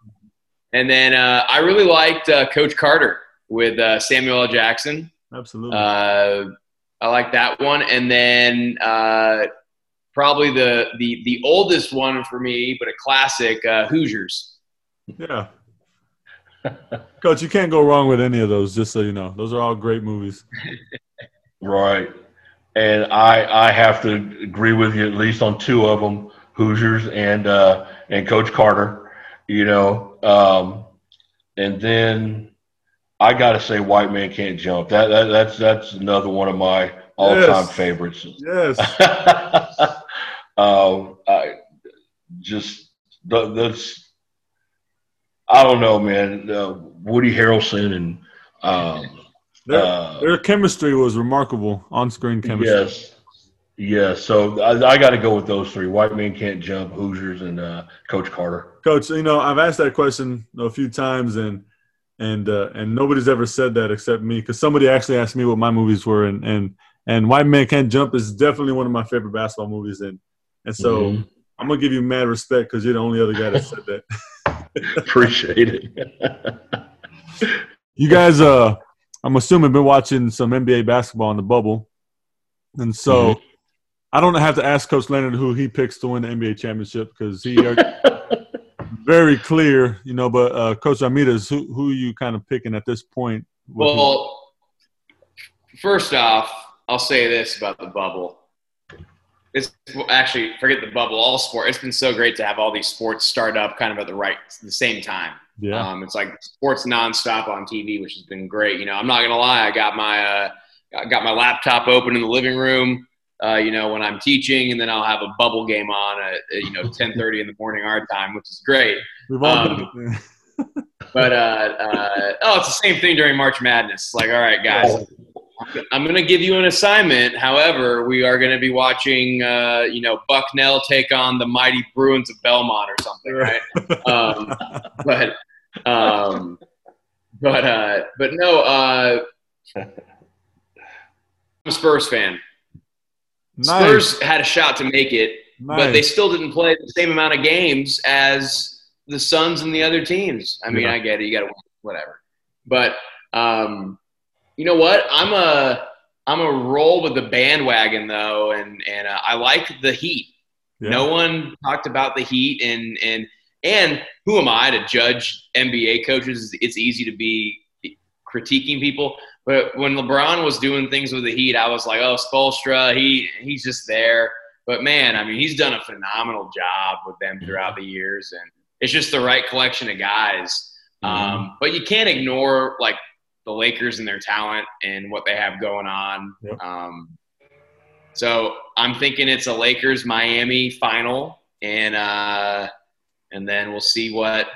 and then uh, I really liked uh, Coach Carter with uh, Samuel L. Jackson. Absolutely. Uh, I like that one, and then uh, probably the, the the oldest one for me, but a classic, uh, Hoosiers. yeah. Coach, you can't go wrong with any of those. Just so you know, those are all great movies. Right. And I I have to agree with you at least on two of them. Hoosiers and uh, and Coach Carter. You know, um, and then I got to say, White Man Can't Jump. That, that that's that's another one of my all time Yes. favorites. Yes. um, I just the, that's I don't know, man. Uh, Woody Harrelson and um, Their, uh, their chemistry was remarkable, on-screen chemistry. yes, yes. So I, I got to go with those three: White Man Can't Jump, Hoosiers, and uh, Coach Carter. Coach, you know, I've asked that question a few times, and and uh, and nobody's ever said that except me, because somebody actually asked me what my movies were, and and and White Man Can't Jump is definitely one of my favorite basketball movies, and and so Mhm. I'm gonna give you mad respect because you're the only other guy that said that. Appreciate it. You guys, uh, I'm assuming, been watching some NBA basketball in the bubble, and so I don't have to ask Coach Leonard who he picks to win the NBA championship because he very clear, you know. But uh, Coach Ramirez, who who are you kind of picking at this point? Well, first off, I'll say this about the bubble. It's well, actually forget the bubble. All sport. It's been so great to have all these sports start up kind of at the right, the same time. Yeah, Um, it's like sports nonstop on TV, which has been great. You know, I'm not gonna lie. I got my uh, I got my laptop open in the living room. Uh, you know, when I'm teaching, and then I'll have a bubble game on at uh, you know 10:30 in the morning our time, which is great. we've all um, been. But uh, uh, oh, it's the same thing during March Madness. Like, all right, guys, I'm going to give you an assignment. However, we are going to be watching, uh, you know, Bucknell take on the mighty Bruins of Belmont or something, right? um, but, um, but, uh, but no, uh, I'm a Spurs fan. nice, Spurs had a shot to make it, nice. but they still didn't play the same amount of games as the Suns and the other teams. I mean, Yeah. I get it, you got to win, whatever. But um, you know what? I'm a I'm a roll with the bandwagon though, and and uh, I like the Heat. Yeah. No one talked about the Heat, and and and who am I to judge NBA coaches? It's easy to be critiquing people, but when LeBron was doing things with the Heat, I was like, oh, Spoelstra, he he's just there. But man, I mean, he's done a phenomenal job with them throughout the years, and it's just the right collection of guys. Um, but you can't ignore like the Lakers and their talent and what they have going on. Yep. Um, so I'm thinking it's a Lakers Miami final, and uh, and then we'll see what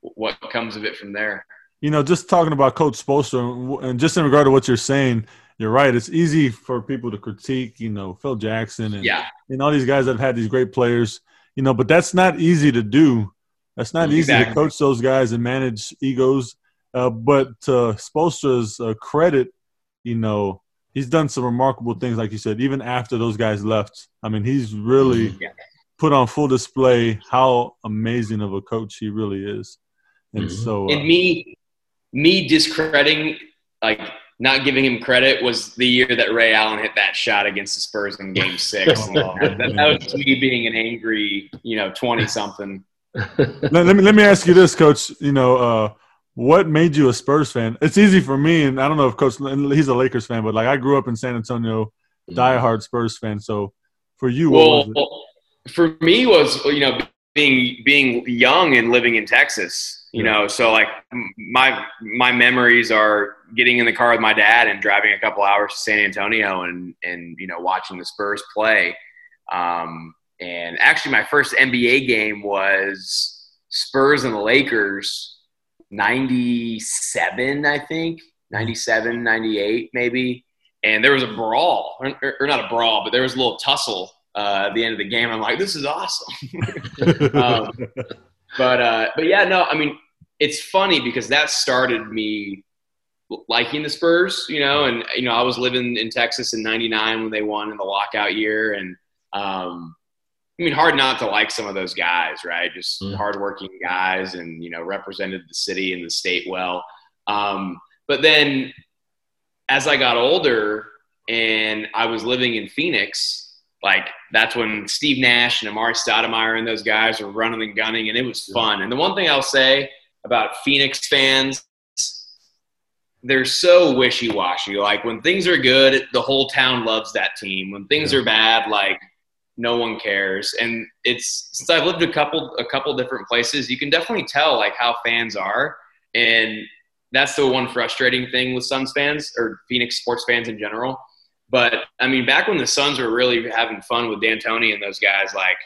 what comes of it from there. you know, just talking about Coach Spoelstra, and just in regard to what you're saying, you're right. It's easy for people to critique, you know, Phil Jackson and, Yeah, and all these guys that have had these great players, you know, but that's not easy to do. That's not easy to coach those guys and manage egos. Uh, but to Spoelstra's uh, credit, you know, he's done some remarkable things, like you said, even after those guys left. I mean, he's really Yeah. put on full display how amazing of a coach he really is. And Mhm. so, uh, and me me discrediting like not giving him credit was the year that Ray Allen hit that shot against the Spurs in Game Six. Oh, that, that, was me being an angry, you know, twenty something. let, let me let me ask you this, Coach. You know, uh, what made you a Spurs fan? It's easy for me, and I don't know if Coach he's a Lakers fan, but like I grew up in San Antonio, diehard Spurs fan. So for you, what was it? Well, for me was you know being being young and living in Texas. You Yeah. know, so like my my memories are getting in the car with my dad and driving a couple hours to San Antonio and and you know watching the Spurs play. Um, and actually, my first NBA game was Spurs and the Lakers, '97, I think, '97, '98, maybe. And there was a brawl, or, or not a brawl, but there was a little tussle uh, at the end of the game. I'm like, this is awesome. um, but uh, but yeah, no, I mean, it's funny because that started me liking the Spurs, you know, and you know, I was living in Texas in '99 when they won in the lockout year, and um, I mean, hard not to like some of those guys, right? Just Mm. hardworking guys, and you know, represented the city and the state well. Um, but then, as I got older and I was living in Phoenix, like that's when Steve Nash and Amar'e Stoudemire and those guys were running and gunning, and it was fun. And the one thing I'll say about Phoenix fans, they're so wishy-washy. Like when things are good, the whole town loves that team. When things are bad, like no one cares. And it's since I've lived a couple a couple different places, you can definitely tell like how fans are, and that's the one frustrating thing with Suns fans or Phoenix sports fans in general. But I mean, back when the Suns were really having fun with D'Antoni and those guys, like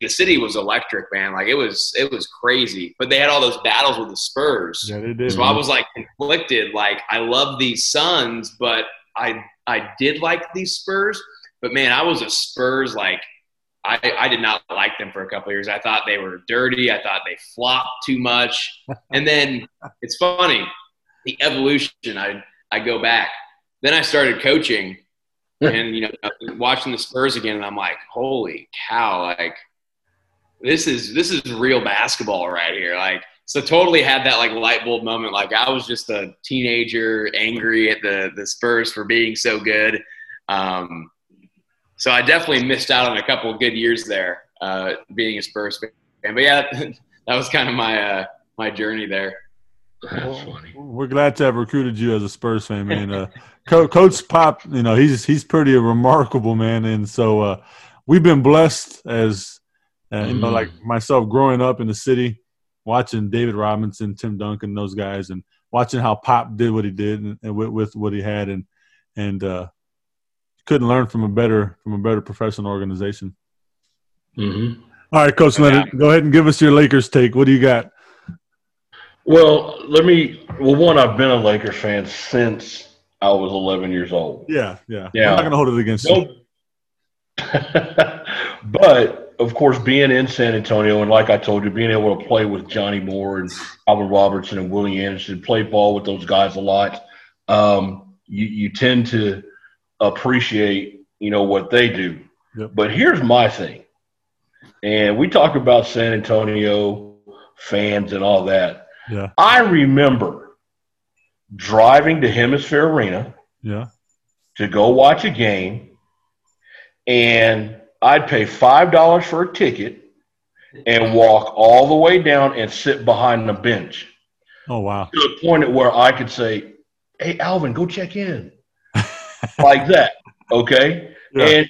the city was electric, man. Like it was, it was crazy. But they had all those battles with the Spurs. Yeah, they did. So I was like conflicted. Like I love these Suns, but I I did like these Spurs. But man, I was a Spurs like I, I did not like them for a couple years. I thought they were dirty. I thought they flopped too much. And then it's funny, the evolution. I I go back. Then I started coaching, and you know, watching the Spurs again, and I'm like, holy cow! Like this is this is real basketball right here. Like so, totally had that like light bulb moment. Like I was just a teenager, angry at the the Spurs for being so good. Um, so I definitely missed out on a couple of good years there, uh, being a Spurs fan. But yeah, that was kind of my uh, my journey there. That's funny. We're glad to have recruited you as a Spurs fan, man. Uh, Co- Coach Pop, you know, he's he's pretty remarkable, man, and so uh, we've been blessed as uh, you know, like myself growing up in the city, watching David Robinson, Tim Duncan, those guys, and watching how Pop did what he did and, and with, with, what he had, and and uh, couldn't learn from a better from a better professional organization. Mm-hmm. All right, Coach Leonard, go ahead and give us your Lakers take. What do you got? Well, let me. Well, one, I've been a Lakers fan since I was 11 years old. Yeah, yeah. Yeah. I'm not gonna hold it against you. but of course, being in San Antonio and like I told you, being able to play with Johnny Moore and Albert Robertson and Willie Anderson, play ball with those guys a lot, um, you, you tend to appreciate, you know, what they do. Yep. But here's my thing. And we talk about San Antonio fans and all that. Yeah, I remember driving to HemisFair Arena yeah. to go watch a game, and I'd pay five dollars for a ticket and walk all the way down and sit behind the bench Oh wow. to the point at where I could say, "Hey, Alvin, go check in," like that. Okay, Yeah. and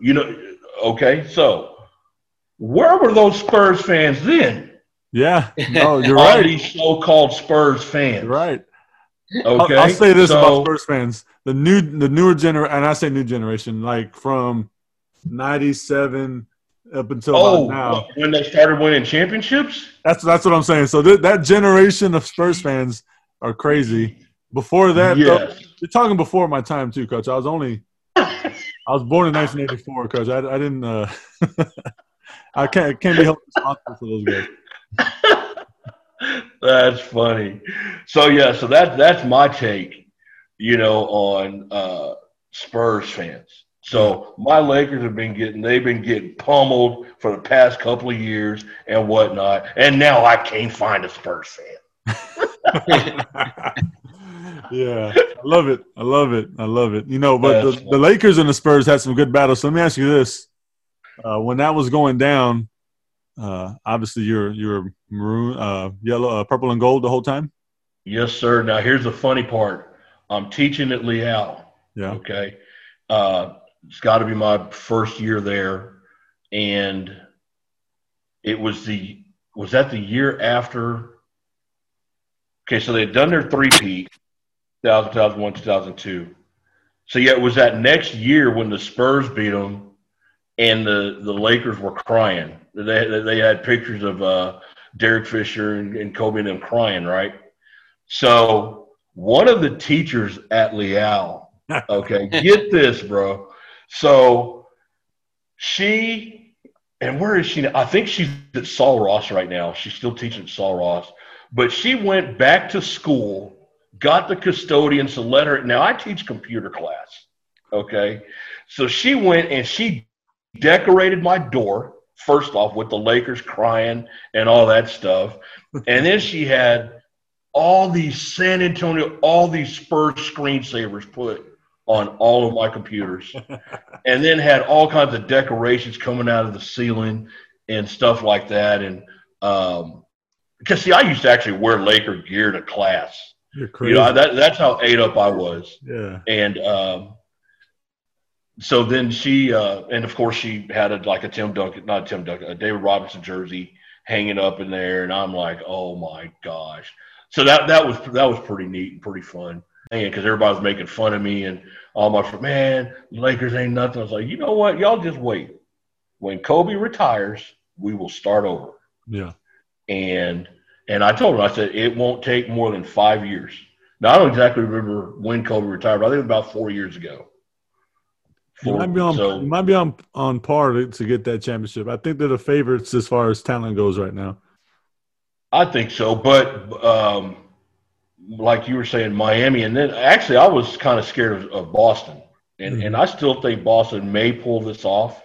you know, okay, so where were those Spurs fans then? Yeah. No, you're All right. these so-called Spurs fans. You're right. Okay. I'll, I'll say this so, about Spurs fans: the new, the newer generation, and I say new generation, like from '97 up until Oh, now. when they started winning championships? That's that's what I'm saying. So th- that generation of Spurs fans are crazy. Before that, though, you're talking before my time too, Coach. I was only, I was born in 1984, Coach. I, I didn't, uh, I can't can't be held responsible for those guys. That's funny. So yeah, so that that's my take, you know, on uh, Spurs fans. So my Lakers have been getting they've been getting pummeled for the past couple of years and whatnot, and now I can't find a Spurs fan. Yeah, I love it. I love it. I love it. You know, but the, the Lakers and the Spurs had some good battles. So let me ask you this: uh, when that was going down, uh, obviously you're you're maroon, uh, yellow, uh, purple, and gold the whole time. Yes, sir. Now here's the funny part. I'm teaching at Leal. Yeah. Okay. Uh, it's got to be my first year there, and it was the was that the year after. Okay, so they had done their three peat, 2000, 2001, 2002. So yeah, it was that next year when the Spurs beat them, and the the Lakers were crying. They they had pictures of uh, Derek Fisher and, and Kobe and them crying, right? So one of the teachers at Leal, okay, get this, bro. So she, and where is she? Now? I think she's at Sul Ross right now. She's still teaching at Sul Ross, but she went back to school, got the custodians to let her. Now I teach computer class, okay. So she went and she decorated my door first off with the Lakers crying and all that stuff, and then she had all these San Antonio, all these Spurs screensavers put on all of my computers, and then had all kinds of decorations coming out of the ceiling and stuff like that. And um, because see, I used to actually wear Laker gear to class. You're You know, that, that's how ate up I was. yeah. And um, so then she, uh, and of course she had a, like a Tim Duncan, not Tim Duncan, a David Robinson jersey hanging up in there, and I'm like, oh my gosh. So that that was that was pretty neat and pretty fun, And because everybody was making fun of me and all my friends, man, Lakers ain't nothing. I was like, you know what, y'all just wait. When Kobe retires, we will start over. Yeah. And and I told him, I said, it won't take more than five years. Now I don't exactly remember when Kobe retired, but I think about four years ago. You might be on. So- might be on on par to, to get that championship. I think they're the favorites as far as talent goes right now. I think so, but um, like you were saying, Miami, and then actually I was kind of scared of, of Boston, and Mhm. and I still think Boston may pull this off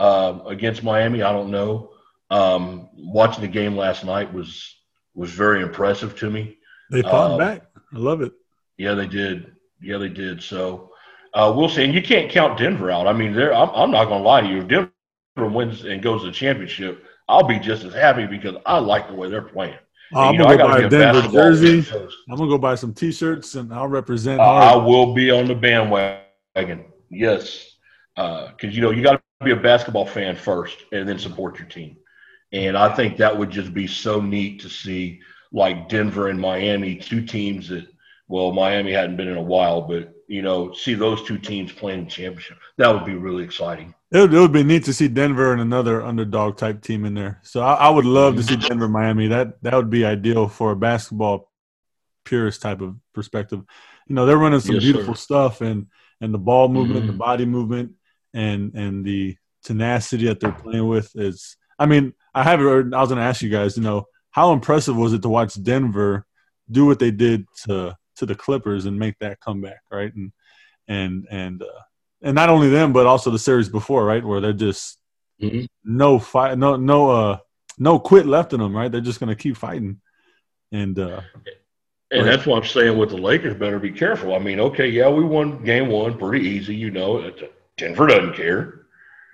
um, against Miami. I don't know. Um, watching the game last night was was very impressive to me. They fought Um, back. I love it. Yeah, they did. Yeah, they did. So uh, we'll see. And you can't count Denver out. I mean, they're, I'm, I'm not going to lie to you. If Denver wins and goes to the championship, I'll be just as happy because I like the way they're playing. Oh, I'm gonna know, go buy a Denver jersey. I'm gonna go buy some T-shirts and I'll represent Uh, I will be on the bandwagon. Yes, because you know you got to be a basketball fan first, and then support your team. And I think that would just be so neat to see, like Denver and Miami, two teams that, well, Miami hadn't been in a while, but you know, see those two teams playing the championship. That would be really exciting. It would, it would be neat to see Denver and another underdog type team in there. So I, I would love to see Mm-hmm. Denver, Miami. That that would be ideal for a basketball purist type of perspective. You know, they're running some Yes, beautiful sir. stuff and and the ball movement, the Mhm. body movement, and and the tenacity that they're playing with is. I mean, I have heard. I was going to ask you guys. You know, how impressive was it to watch Denver do what they did to to the Clippers and make that comeback, right? And and and uh, and not only them, but also the series before, right, where they're just Mhm. no fight, no no uh no quit left in them, right? They're just gonna keep fighting, and uh, And that's what I'm saying with the Lakers. Better be careful. I mean, okay, yeah, we won game one pretty easy. You know, It's- Denver doesn't care.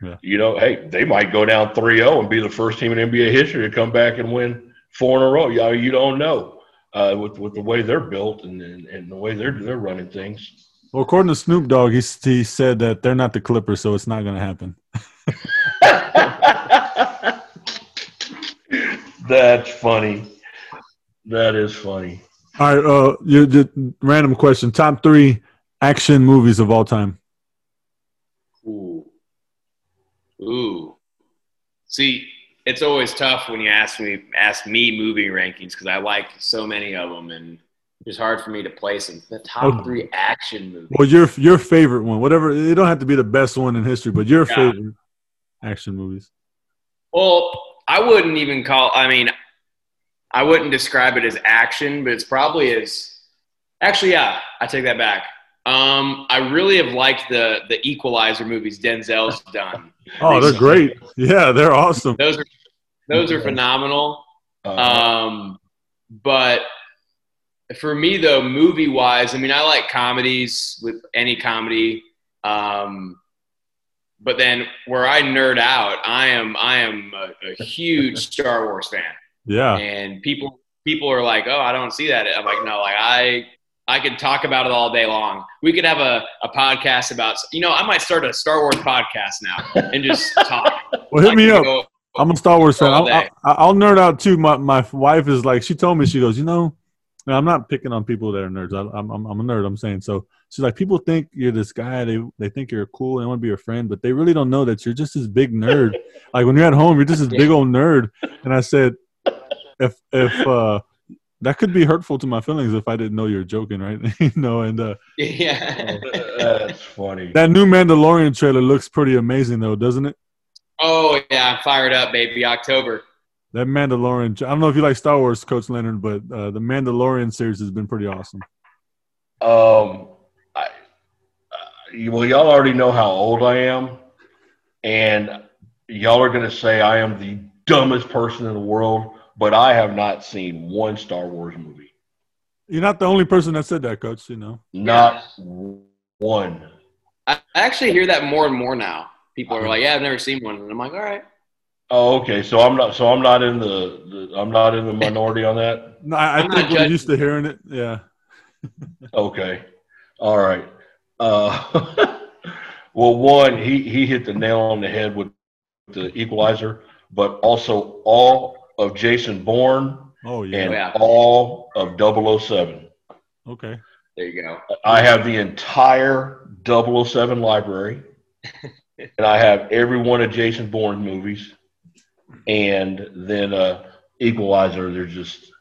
Yeah. You know, hey, they might go down 3-0 and be the first team in NBA history to come back and win four in a row. Yeah, you don't know uh, with with the way they're built and, and, and the way they're they're running things. well, according to Snoop Dogg, he he said that they're not the Clippers, so it's not gonna happen. That's funny. That is funny. All right, uh, you just random question: top three action movies of all time. Ooh. Ooh. See, it's always tough when you ask me ask me movie rankings because I like so many of them, and it's hard for me to place them. The top Oh. three action movies. Well, your your favorite one, whatever. It don't have to be the best one in history, but your Yeah. favorite action movies. Well, I wouldn't even call. I mean, I wouldn't describe it as action, but it's probably as. Actually, yeah, I take that back. Um, I really have liked the the Equalizer movies Denzel's done. Oh, they're great. Yeah, they're awesome. Those are those are phenomenal. Uh, Um, but for me, though, movie wise, I mean, I like comedies with any comedy. Um, but then where I nerd out, I am I am a, a huge Star Wars fan, Yeah, and people people are like, "Oh, I don't see that." I'm like, "No, like I I could talk about it all day long. We could have a, a podcast about you know I might start a Star Wars podcast now and just talk." well, hit I me up. go- I'm a Star Wars fan. I'll. I'll, I'll nerd out too. My my wife is like, she told me, she goes, you know, I'm not picking on people that are nerds. I, I'm, I'm I'm a nerd. I'm saying so. She's like, people think you're this guy. They they think you're cool. They want to be your friend, but they really don't know that you're just this big nerd. like when you're at home, you're just this big old nerd. And I said, if if uh, that could be hurtful to my feelings if I didn't know you're joking, right? you know, and uh, yeah. that's funny. that new Mandalorian trailer looks pretty amazing, though, doesn't it? Oh yeah, I'm fired up, baby. October. That Mandalorian. I don't know if you like Star Wars, Coach Leonard, but uh, the Mandalorian series has been pretty awesome. Um, I, uh, well, y'all already know how old I am, and y'all are going to say I am the dumbest person in the world, but I have not seen one Star Wars movie. You're not the only person that said that, Coach. You know. Not one. I I actually hear that more and more now. People are like, "Yeah, I've never seen one," and I'm like, "All right." Oh, okay. So I'm not. So I'm not in the. the I'm not in the minority on that. No, I, I think we're judging. used to hearing it. Yeah. Okay. All right. Uh, well, one, he he hit the nail on the head with the Equalizer, but also all of Jason Bourne Oh yeah. and yeah. all of 007. Okay. There you go. I have the entire 007 library, and I have every one of Jason Bourne movies, and then uh, Equalizer. They're just,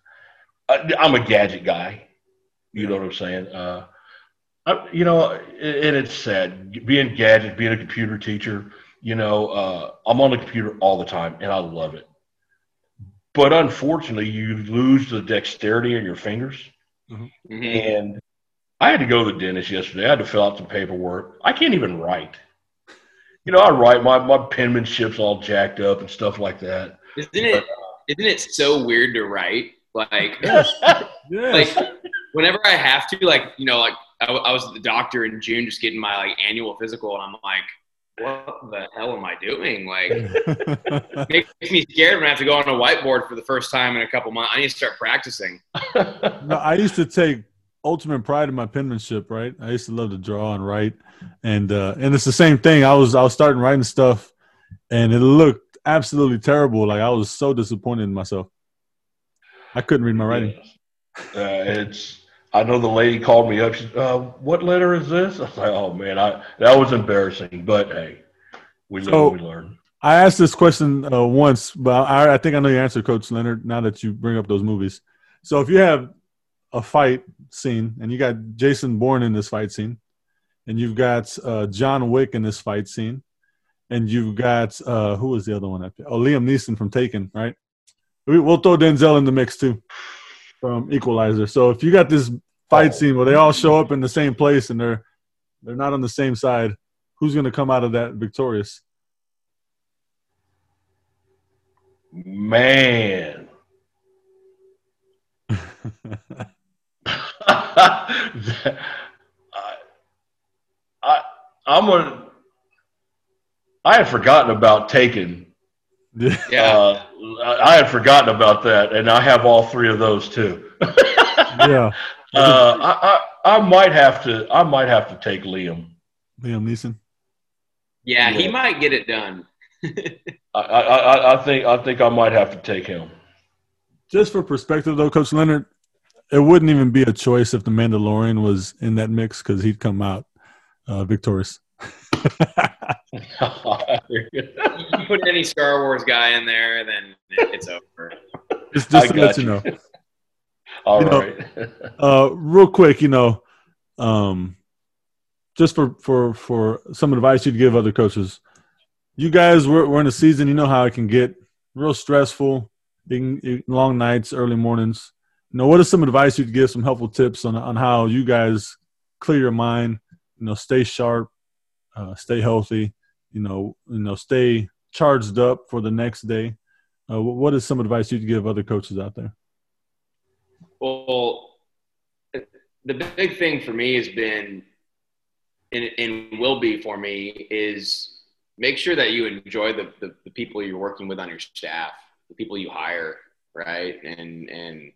I, I'm a gadget guy. You know what I'm saying? Uh, I, you know, and it's sad being gadget, being a computer teacher. You know, uh, I'm on the computer all the time, and I love it. But unfortunately, you lose the dexterity in your fingers. Mhm. And I had to go to the dentist yesterday. I had to fill out some paperwork. I can't even write. You know, I write my my penmanship's all jacked up and stuff like that. Isn't it? Isn't it so weird to write? Like, Yes. like whenever I have to, like, you know, like I was at the doctor in June just getting my like annual physical, and I'm like, what the hell am I doing? Like, makes me scared when I have to go on a whiteboard for the first time in a couple months. I need to start practicing. no, I used to take ultimate pride in my penmanship. Right, I used to love to draw and write, and uh, and it's the same thing. I was I was starting writing stuff, and it looked absolutely terrible. Like I was so disappointed in myself. I couldn't read my writing. Uh, it's. I know the lady called me up. She said, uh, "What letter is this?" I was like, "Oh man, I that was embarrassing." But hey, we live, So- we learn. I asked this question uh, once, but I, I think I know your answer, Coach Leonard. Now that you bring up those movies, so if you have a fight scene and you got Jason Bourne in this fight scene, and you've got uh, John Wick in this fight scene, and you've got uh, who was the other one? Oh, Liam Neeson from Taken, right? We, we'll throw Denzel in the mix too from Equalizer. So if you got this fight scene where they all show up in the same place and they're they're not on the same side, who's going to come out of that victorious? Man. I, I, I'm gonna. I had forgotten about Taken. yeah. Yeah. Uh, I I had forgotten about that, and I have all three of those too. yeah. Uh, I, I, I might have to. I might have to take Liam. Liam Neeson. yeah, he might get it done. I, I, I- I think. I think I might have to take him. Just for perspective, though, Coach Leonard, it wouldn't even be a choice if the Mandalorian was in that mix because he'd come out uh, victorious. You put any Star Wars guy in there, then it's over. just I just to let you you. know. All You know- Uh, real quick, you know, um, just for for for some advice you'd give other coaches. You guys, we're, we're in a season. You know how it can get real stressful, long nights, early mornings. You know, what is some advice you'd give? Some helpful tips on on how you guys clear your mind. You know, stay sharp, uh, stay healthy. You know, you know, stay charged up for the next day. Uh, what is some advice you'd give other coaches out there? Well, the big thing for me has been, and, and will be for me, is make sure that you enjoy the, the, the people you're working with on your staff, the people you hire, right? And and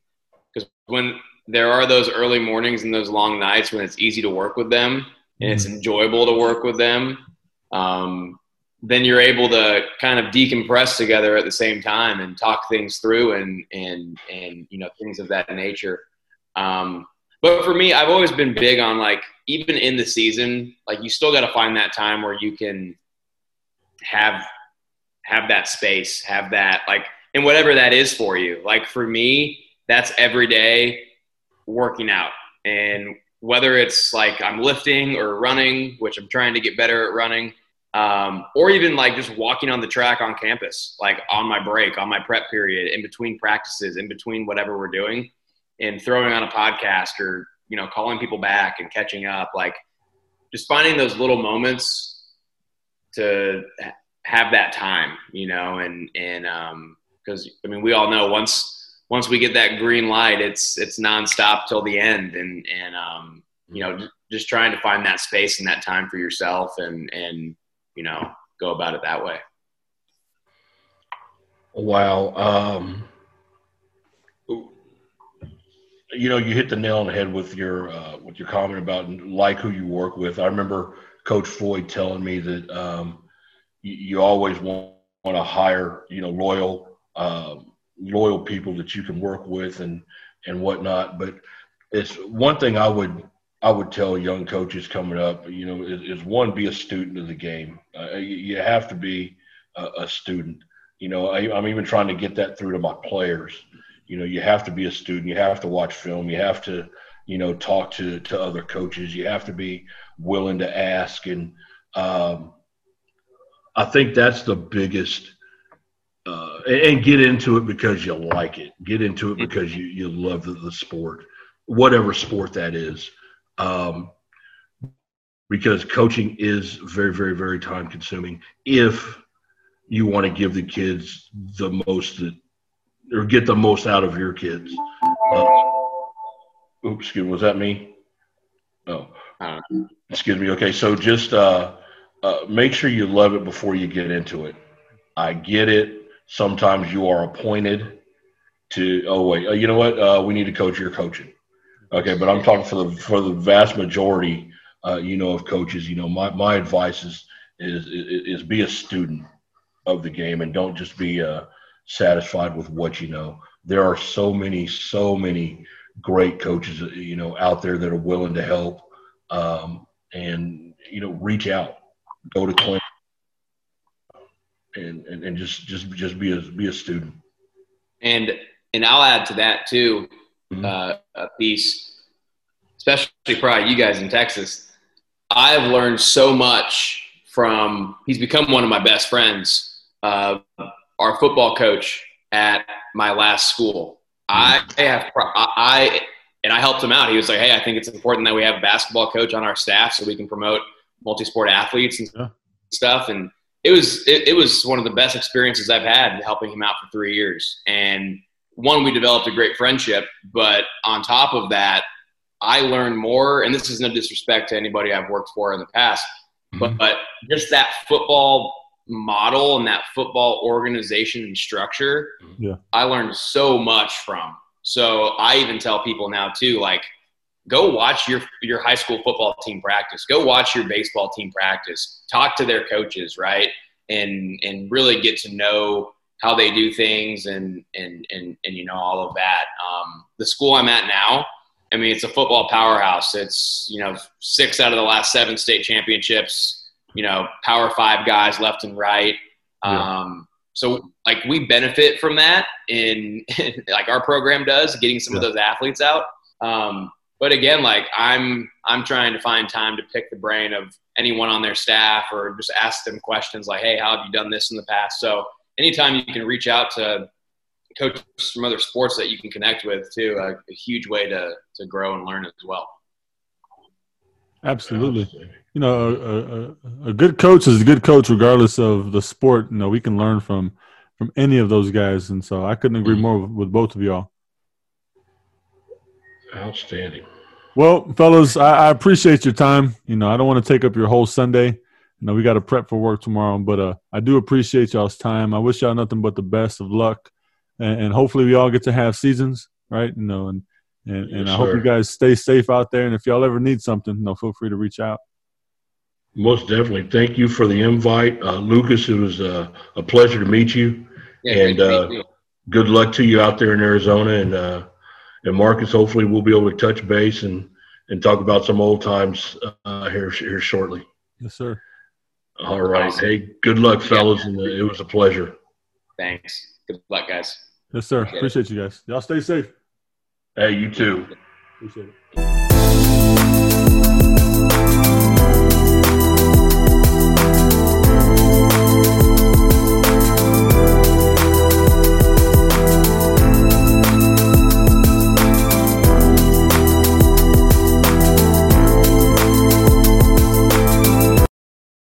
because when there are those early mornings and those long nights when it's easy to work with them and it's enjoyable to work with them, um, then you're able to kind of decompress together at the same time and talk things through and and and you know things of that nature. Um, but for me, I've always been big on like even in the season, like you still got to find that time where you can have have that space, have that like, and whatever that is for you. Like for me, that's every day working out, and whether it's like I'm lifting or running, which I'm trying to get better at running um, or even like just walking on the track on campus, like on my break, on my prep period, in between practices, in between whatever we're doing, and throwing on a podcast or you know calling people back and catching up, like just finding those little moments to have that time, you know, and and because I mean we all know once once we get that green light, it's it's nonstop till the end, and and um, you know just, just trying to find that space and that time for yourself and and you know, go about it that way. Wow. Um, you know, you hit the nail on the head with your uh, with your comment about like who you work with. I remember Coach Floyd telling me that um, you, you, always want, want to hire, you know, loyal, um, loyal people that you can work with and and whatnot. But it's one thing I would I would tell young coaches coming up, you know, is, is one be a student of the game. Uh, you, you, have to be a, a student. You know, I, I'm even trying to get that through to my players. You know, you have to be a student. You have to watch film. You have to, you know, talk to to other coaches. You have to be willing to ask. And um, I think that's the biggest. Uh, and get into it because you like it. Get into it because you, you love the, the sport, whatever sport that is. Um, because coaching is very, very, very time consuming if you want to give the kids the most that, or get the most out of your kids. Uh, oops, excuse me, was that me? Oh, excuse me. Okay, so just uh, uh, make sure you love it before you get into it. I get it. Sometimes you are appointed to. Oh wait, uh, you know what? Uh, we need to coach. You're coaching. Okay, but I'm talking for the for the vast majority, uh, you know, of coaches. You know, my my advice is is is, is be a student of the game and don't just be uh, satisfied with what you know. There are so many, so many great coaches, uh, you know, out there that are willing to help um, and you know reach out, go to claim, and, and and just just just be a be a student. And and I'll add to that too, mm-hmm. uh, a piece, especially probably you guys in Texas. I've learned so much from. He's become one of my best friends. Uh, our football coach at my last school. I mm-hmm. have I and I helped him out. He was like, "Hey, I think it's important that we have a basketball coach on our staff so we can promote multi-sport athletes and yeah. stuff." And it was it, it, was one of the best experiences I've had helping him out for three years. And one, we developed a great friendship, but on top of that, I learned more. And this is no disrespect to anybody I've worked for in the past, mm-hmm. but, but just that football model and that football organization and structure, yeah. I learned so much from. So I even tell people now too, like, go watch your your high school football team practice. Go watch your baseball team practice. Talk to their coaches, right? And and really get to know how they do things and and and and you know all of that. Um, the school I'm at now, I mean, it's a football powerhouse. It's you know six out of the last seven state championships. You know, Power Five guys left and right. Yeah. Um, so like we benefit from that in, like our program does, getting some yeah. of those athletes out. Um, but again, like I'm I'm trying to find time to pick the brain of anyone on their staff or just ask them questions like, hey, how have you done this in the past? So anytime you can reach out to coaches from other sports that you can connect with too, a, a huge way to to grow and learn as well. Absolutely. You know, a, a, a, good coach is a good coach regardless of the sport. You know, we can learn from from any of those guys, and so I couldn't agree mm-hmm. more with, with both of y'all. Outstanding. Well, fellas, I, I, appreciate your time. You know, I don't want to take up your whole Sunday. You know, we got to prep for work tomorrow, but uh, I do appreciate y'all's time. I wish y'all nothing but the best of luck, and, and hopefully we all get to have seasons, right? You know, and and, and yes, I hope you guys stay safe out there. And if y'all ever need something, you know, feel free to reach out. Most definitely. Thank you for the invite, uh, Lucas. It was uh, a pleasure to meet you, yeah, and uh, you. good luck to you out there in Arizona. And uh, and Marcus, hopefully, we'll be able to touch base and and talk about some old times uh, here here shortly. Yes, sir. All right. Awesome. Hey, good luck, fellas, yeah. and uh, it was a pleasure. Thanks. Good luck, guys. Yes, sir. Appreciate, Appreciate you guys. Y'all stay safe. Hey, you too. Appreciate it.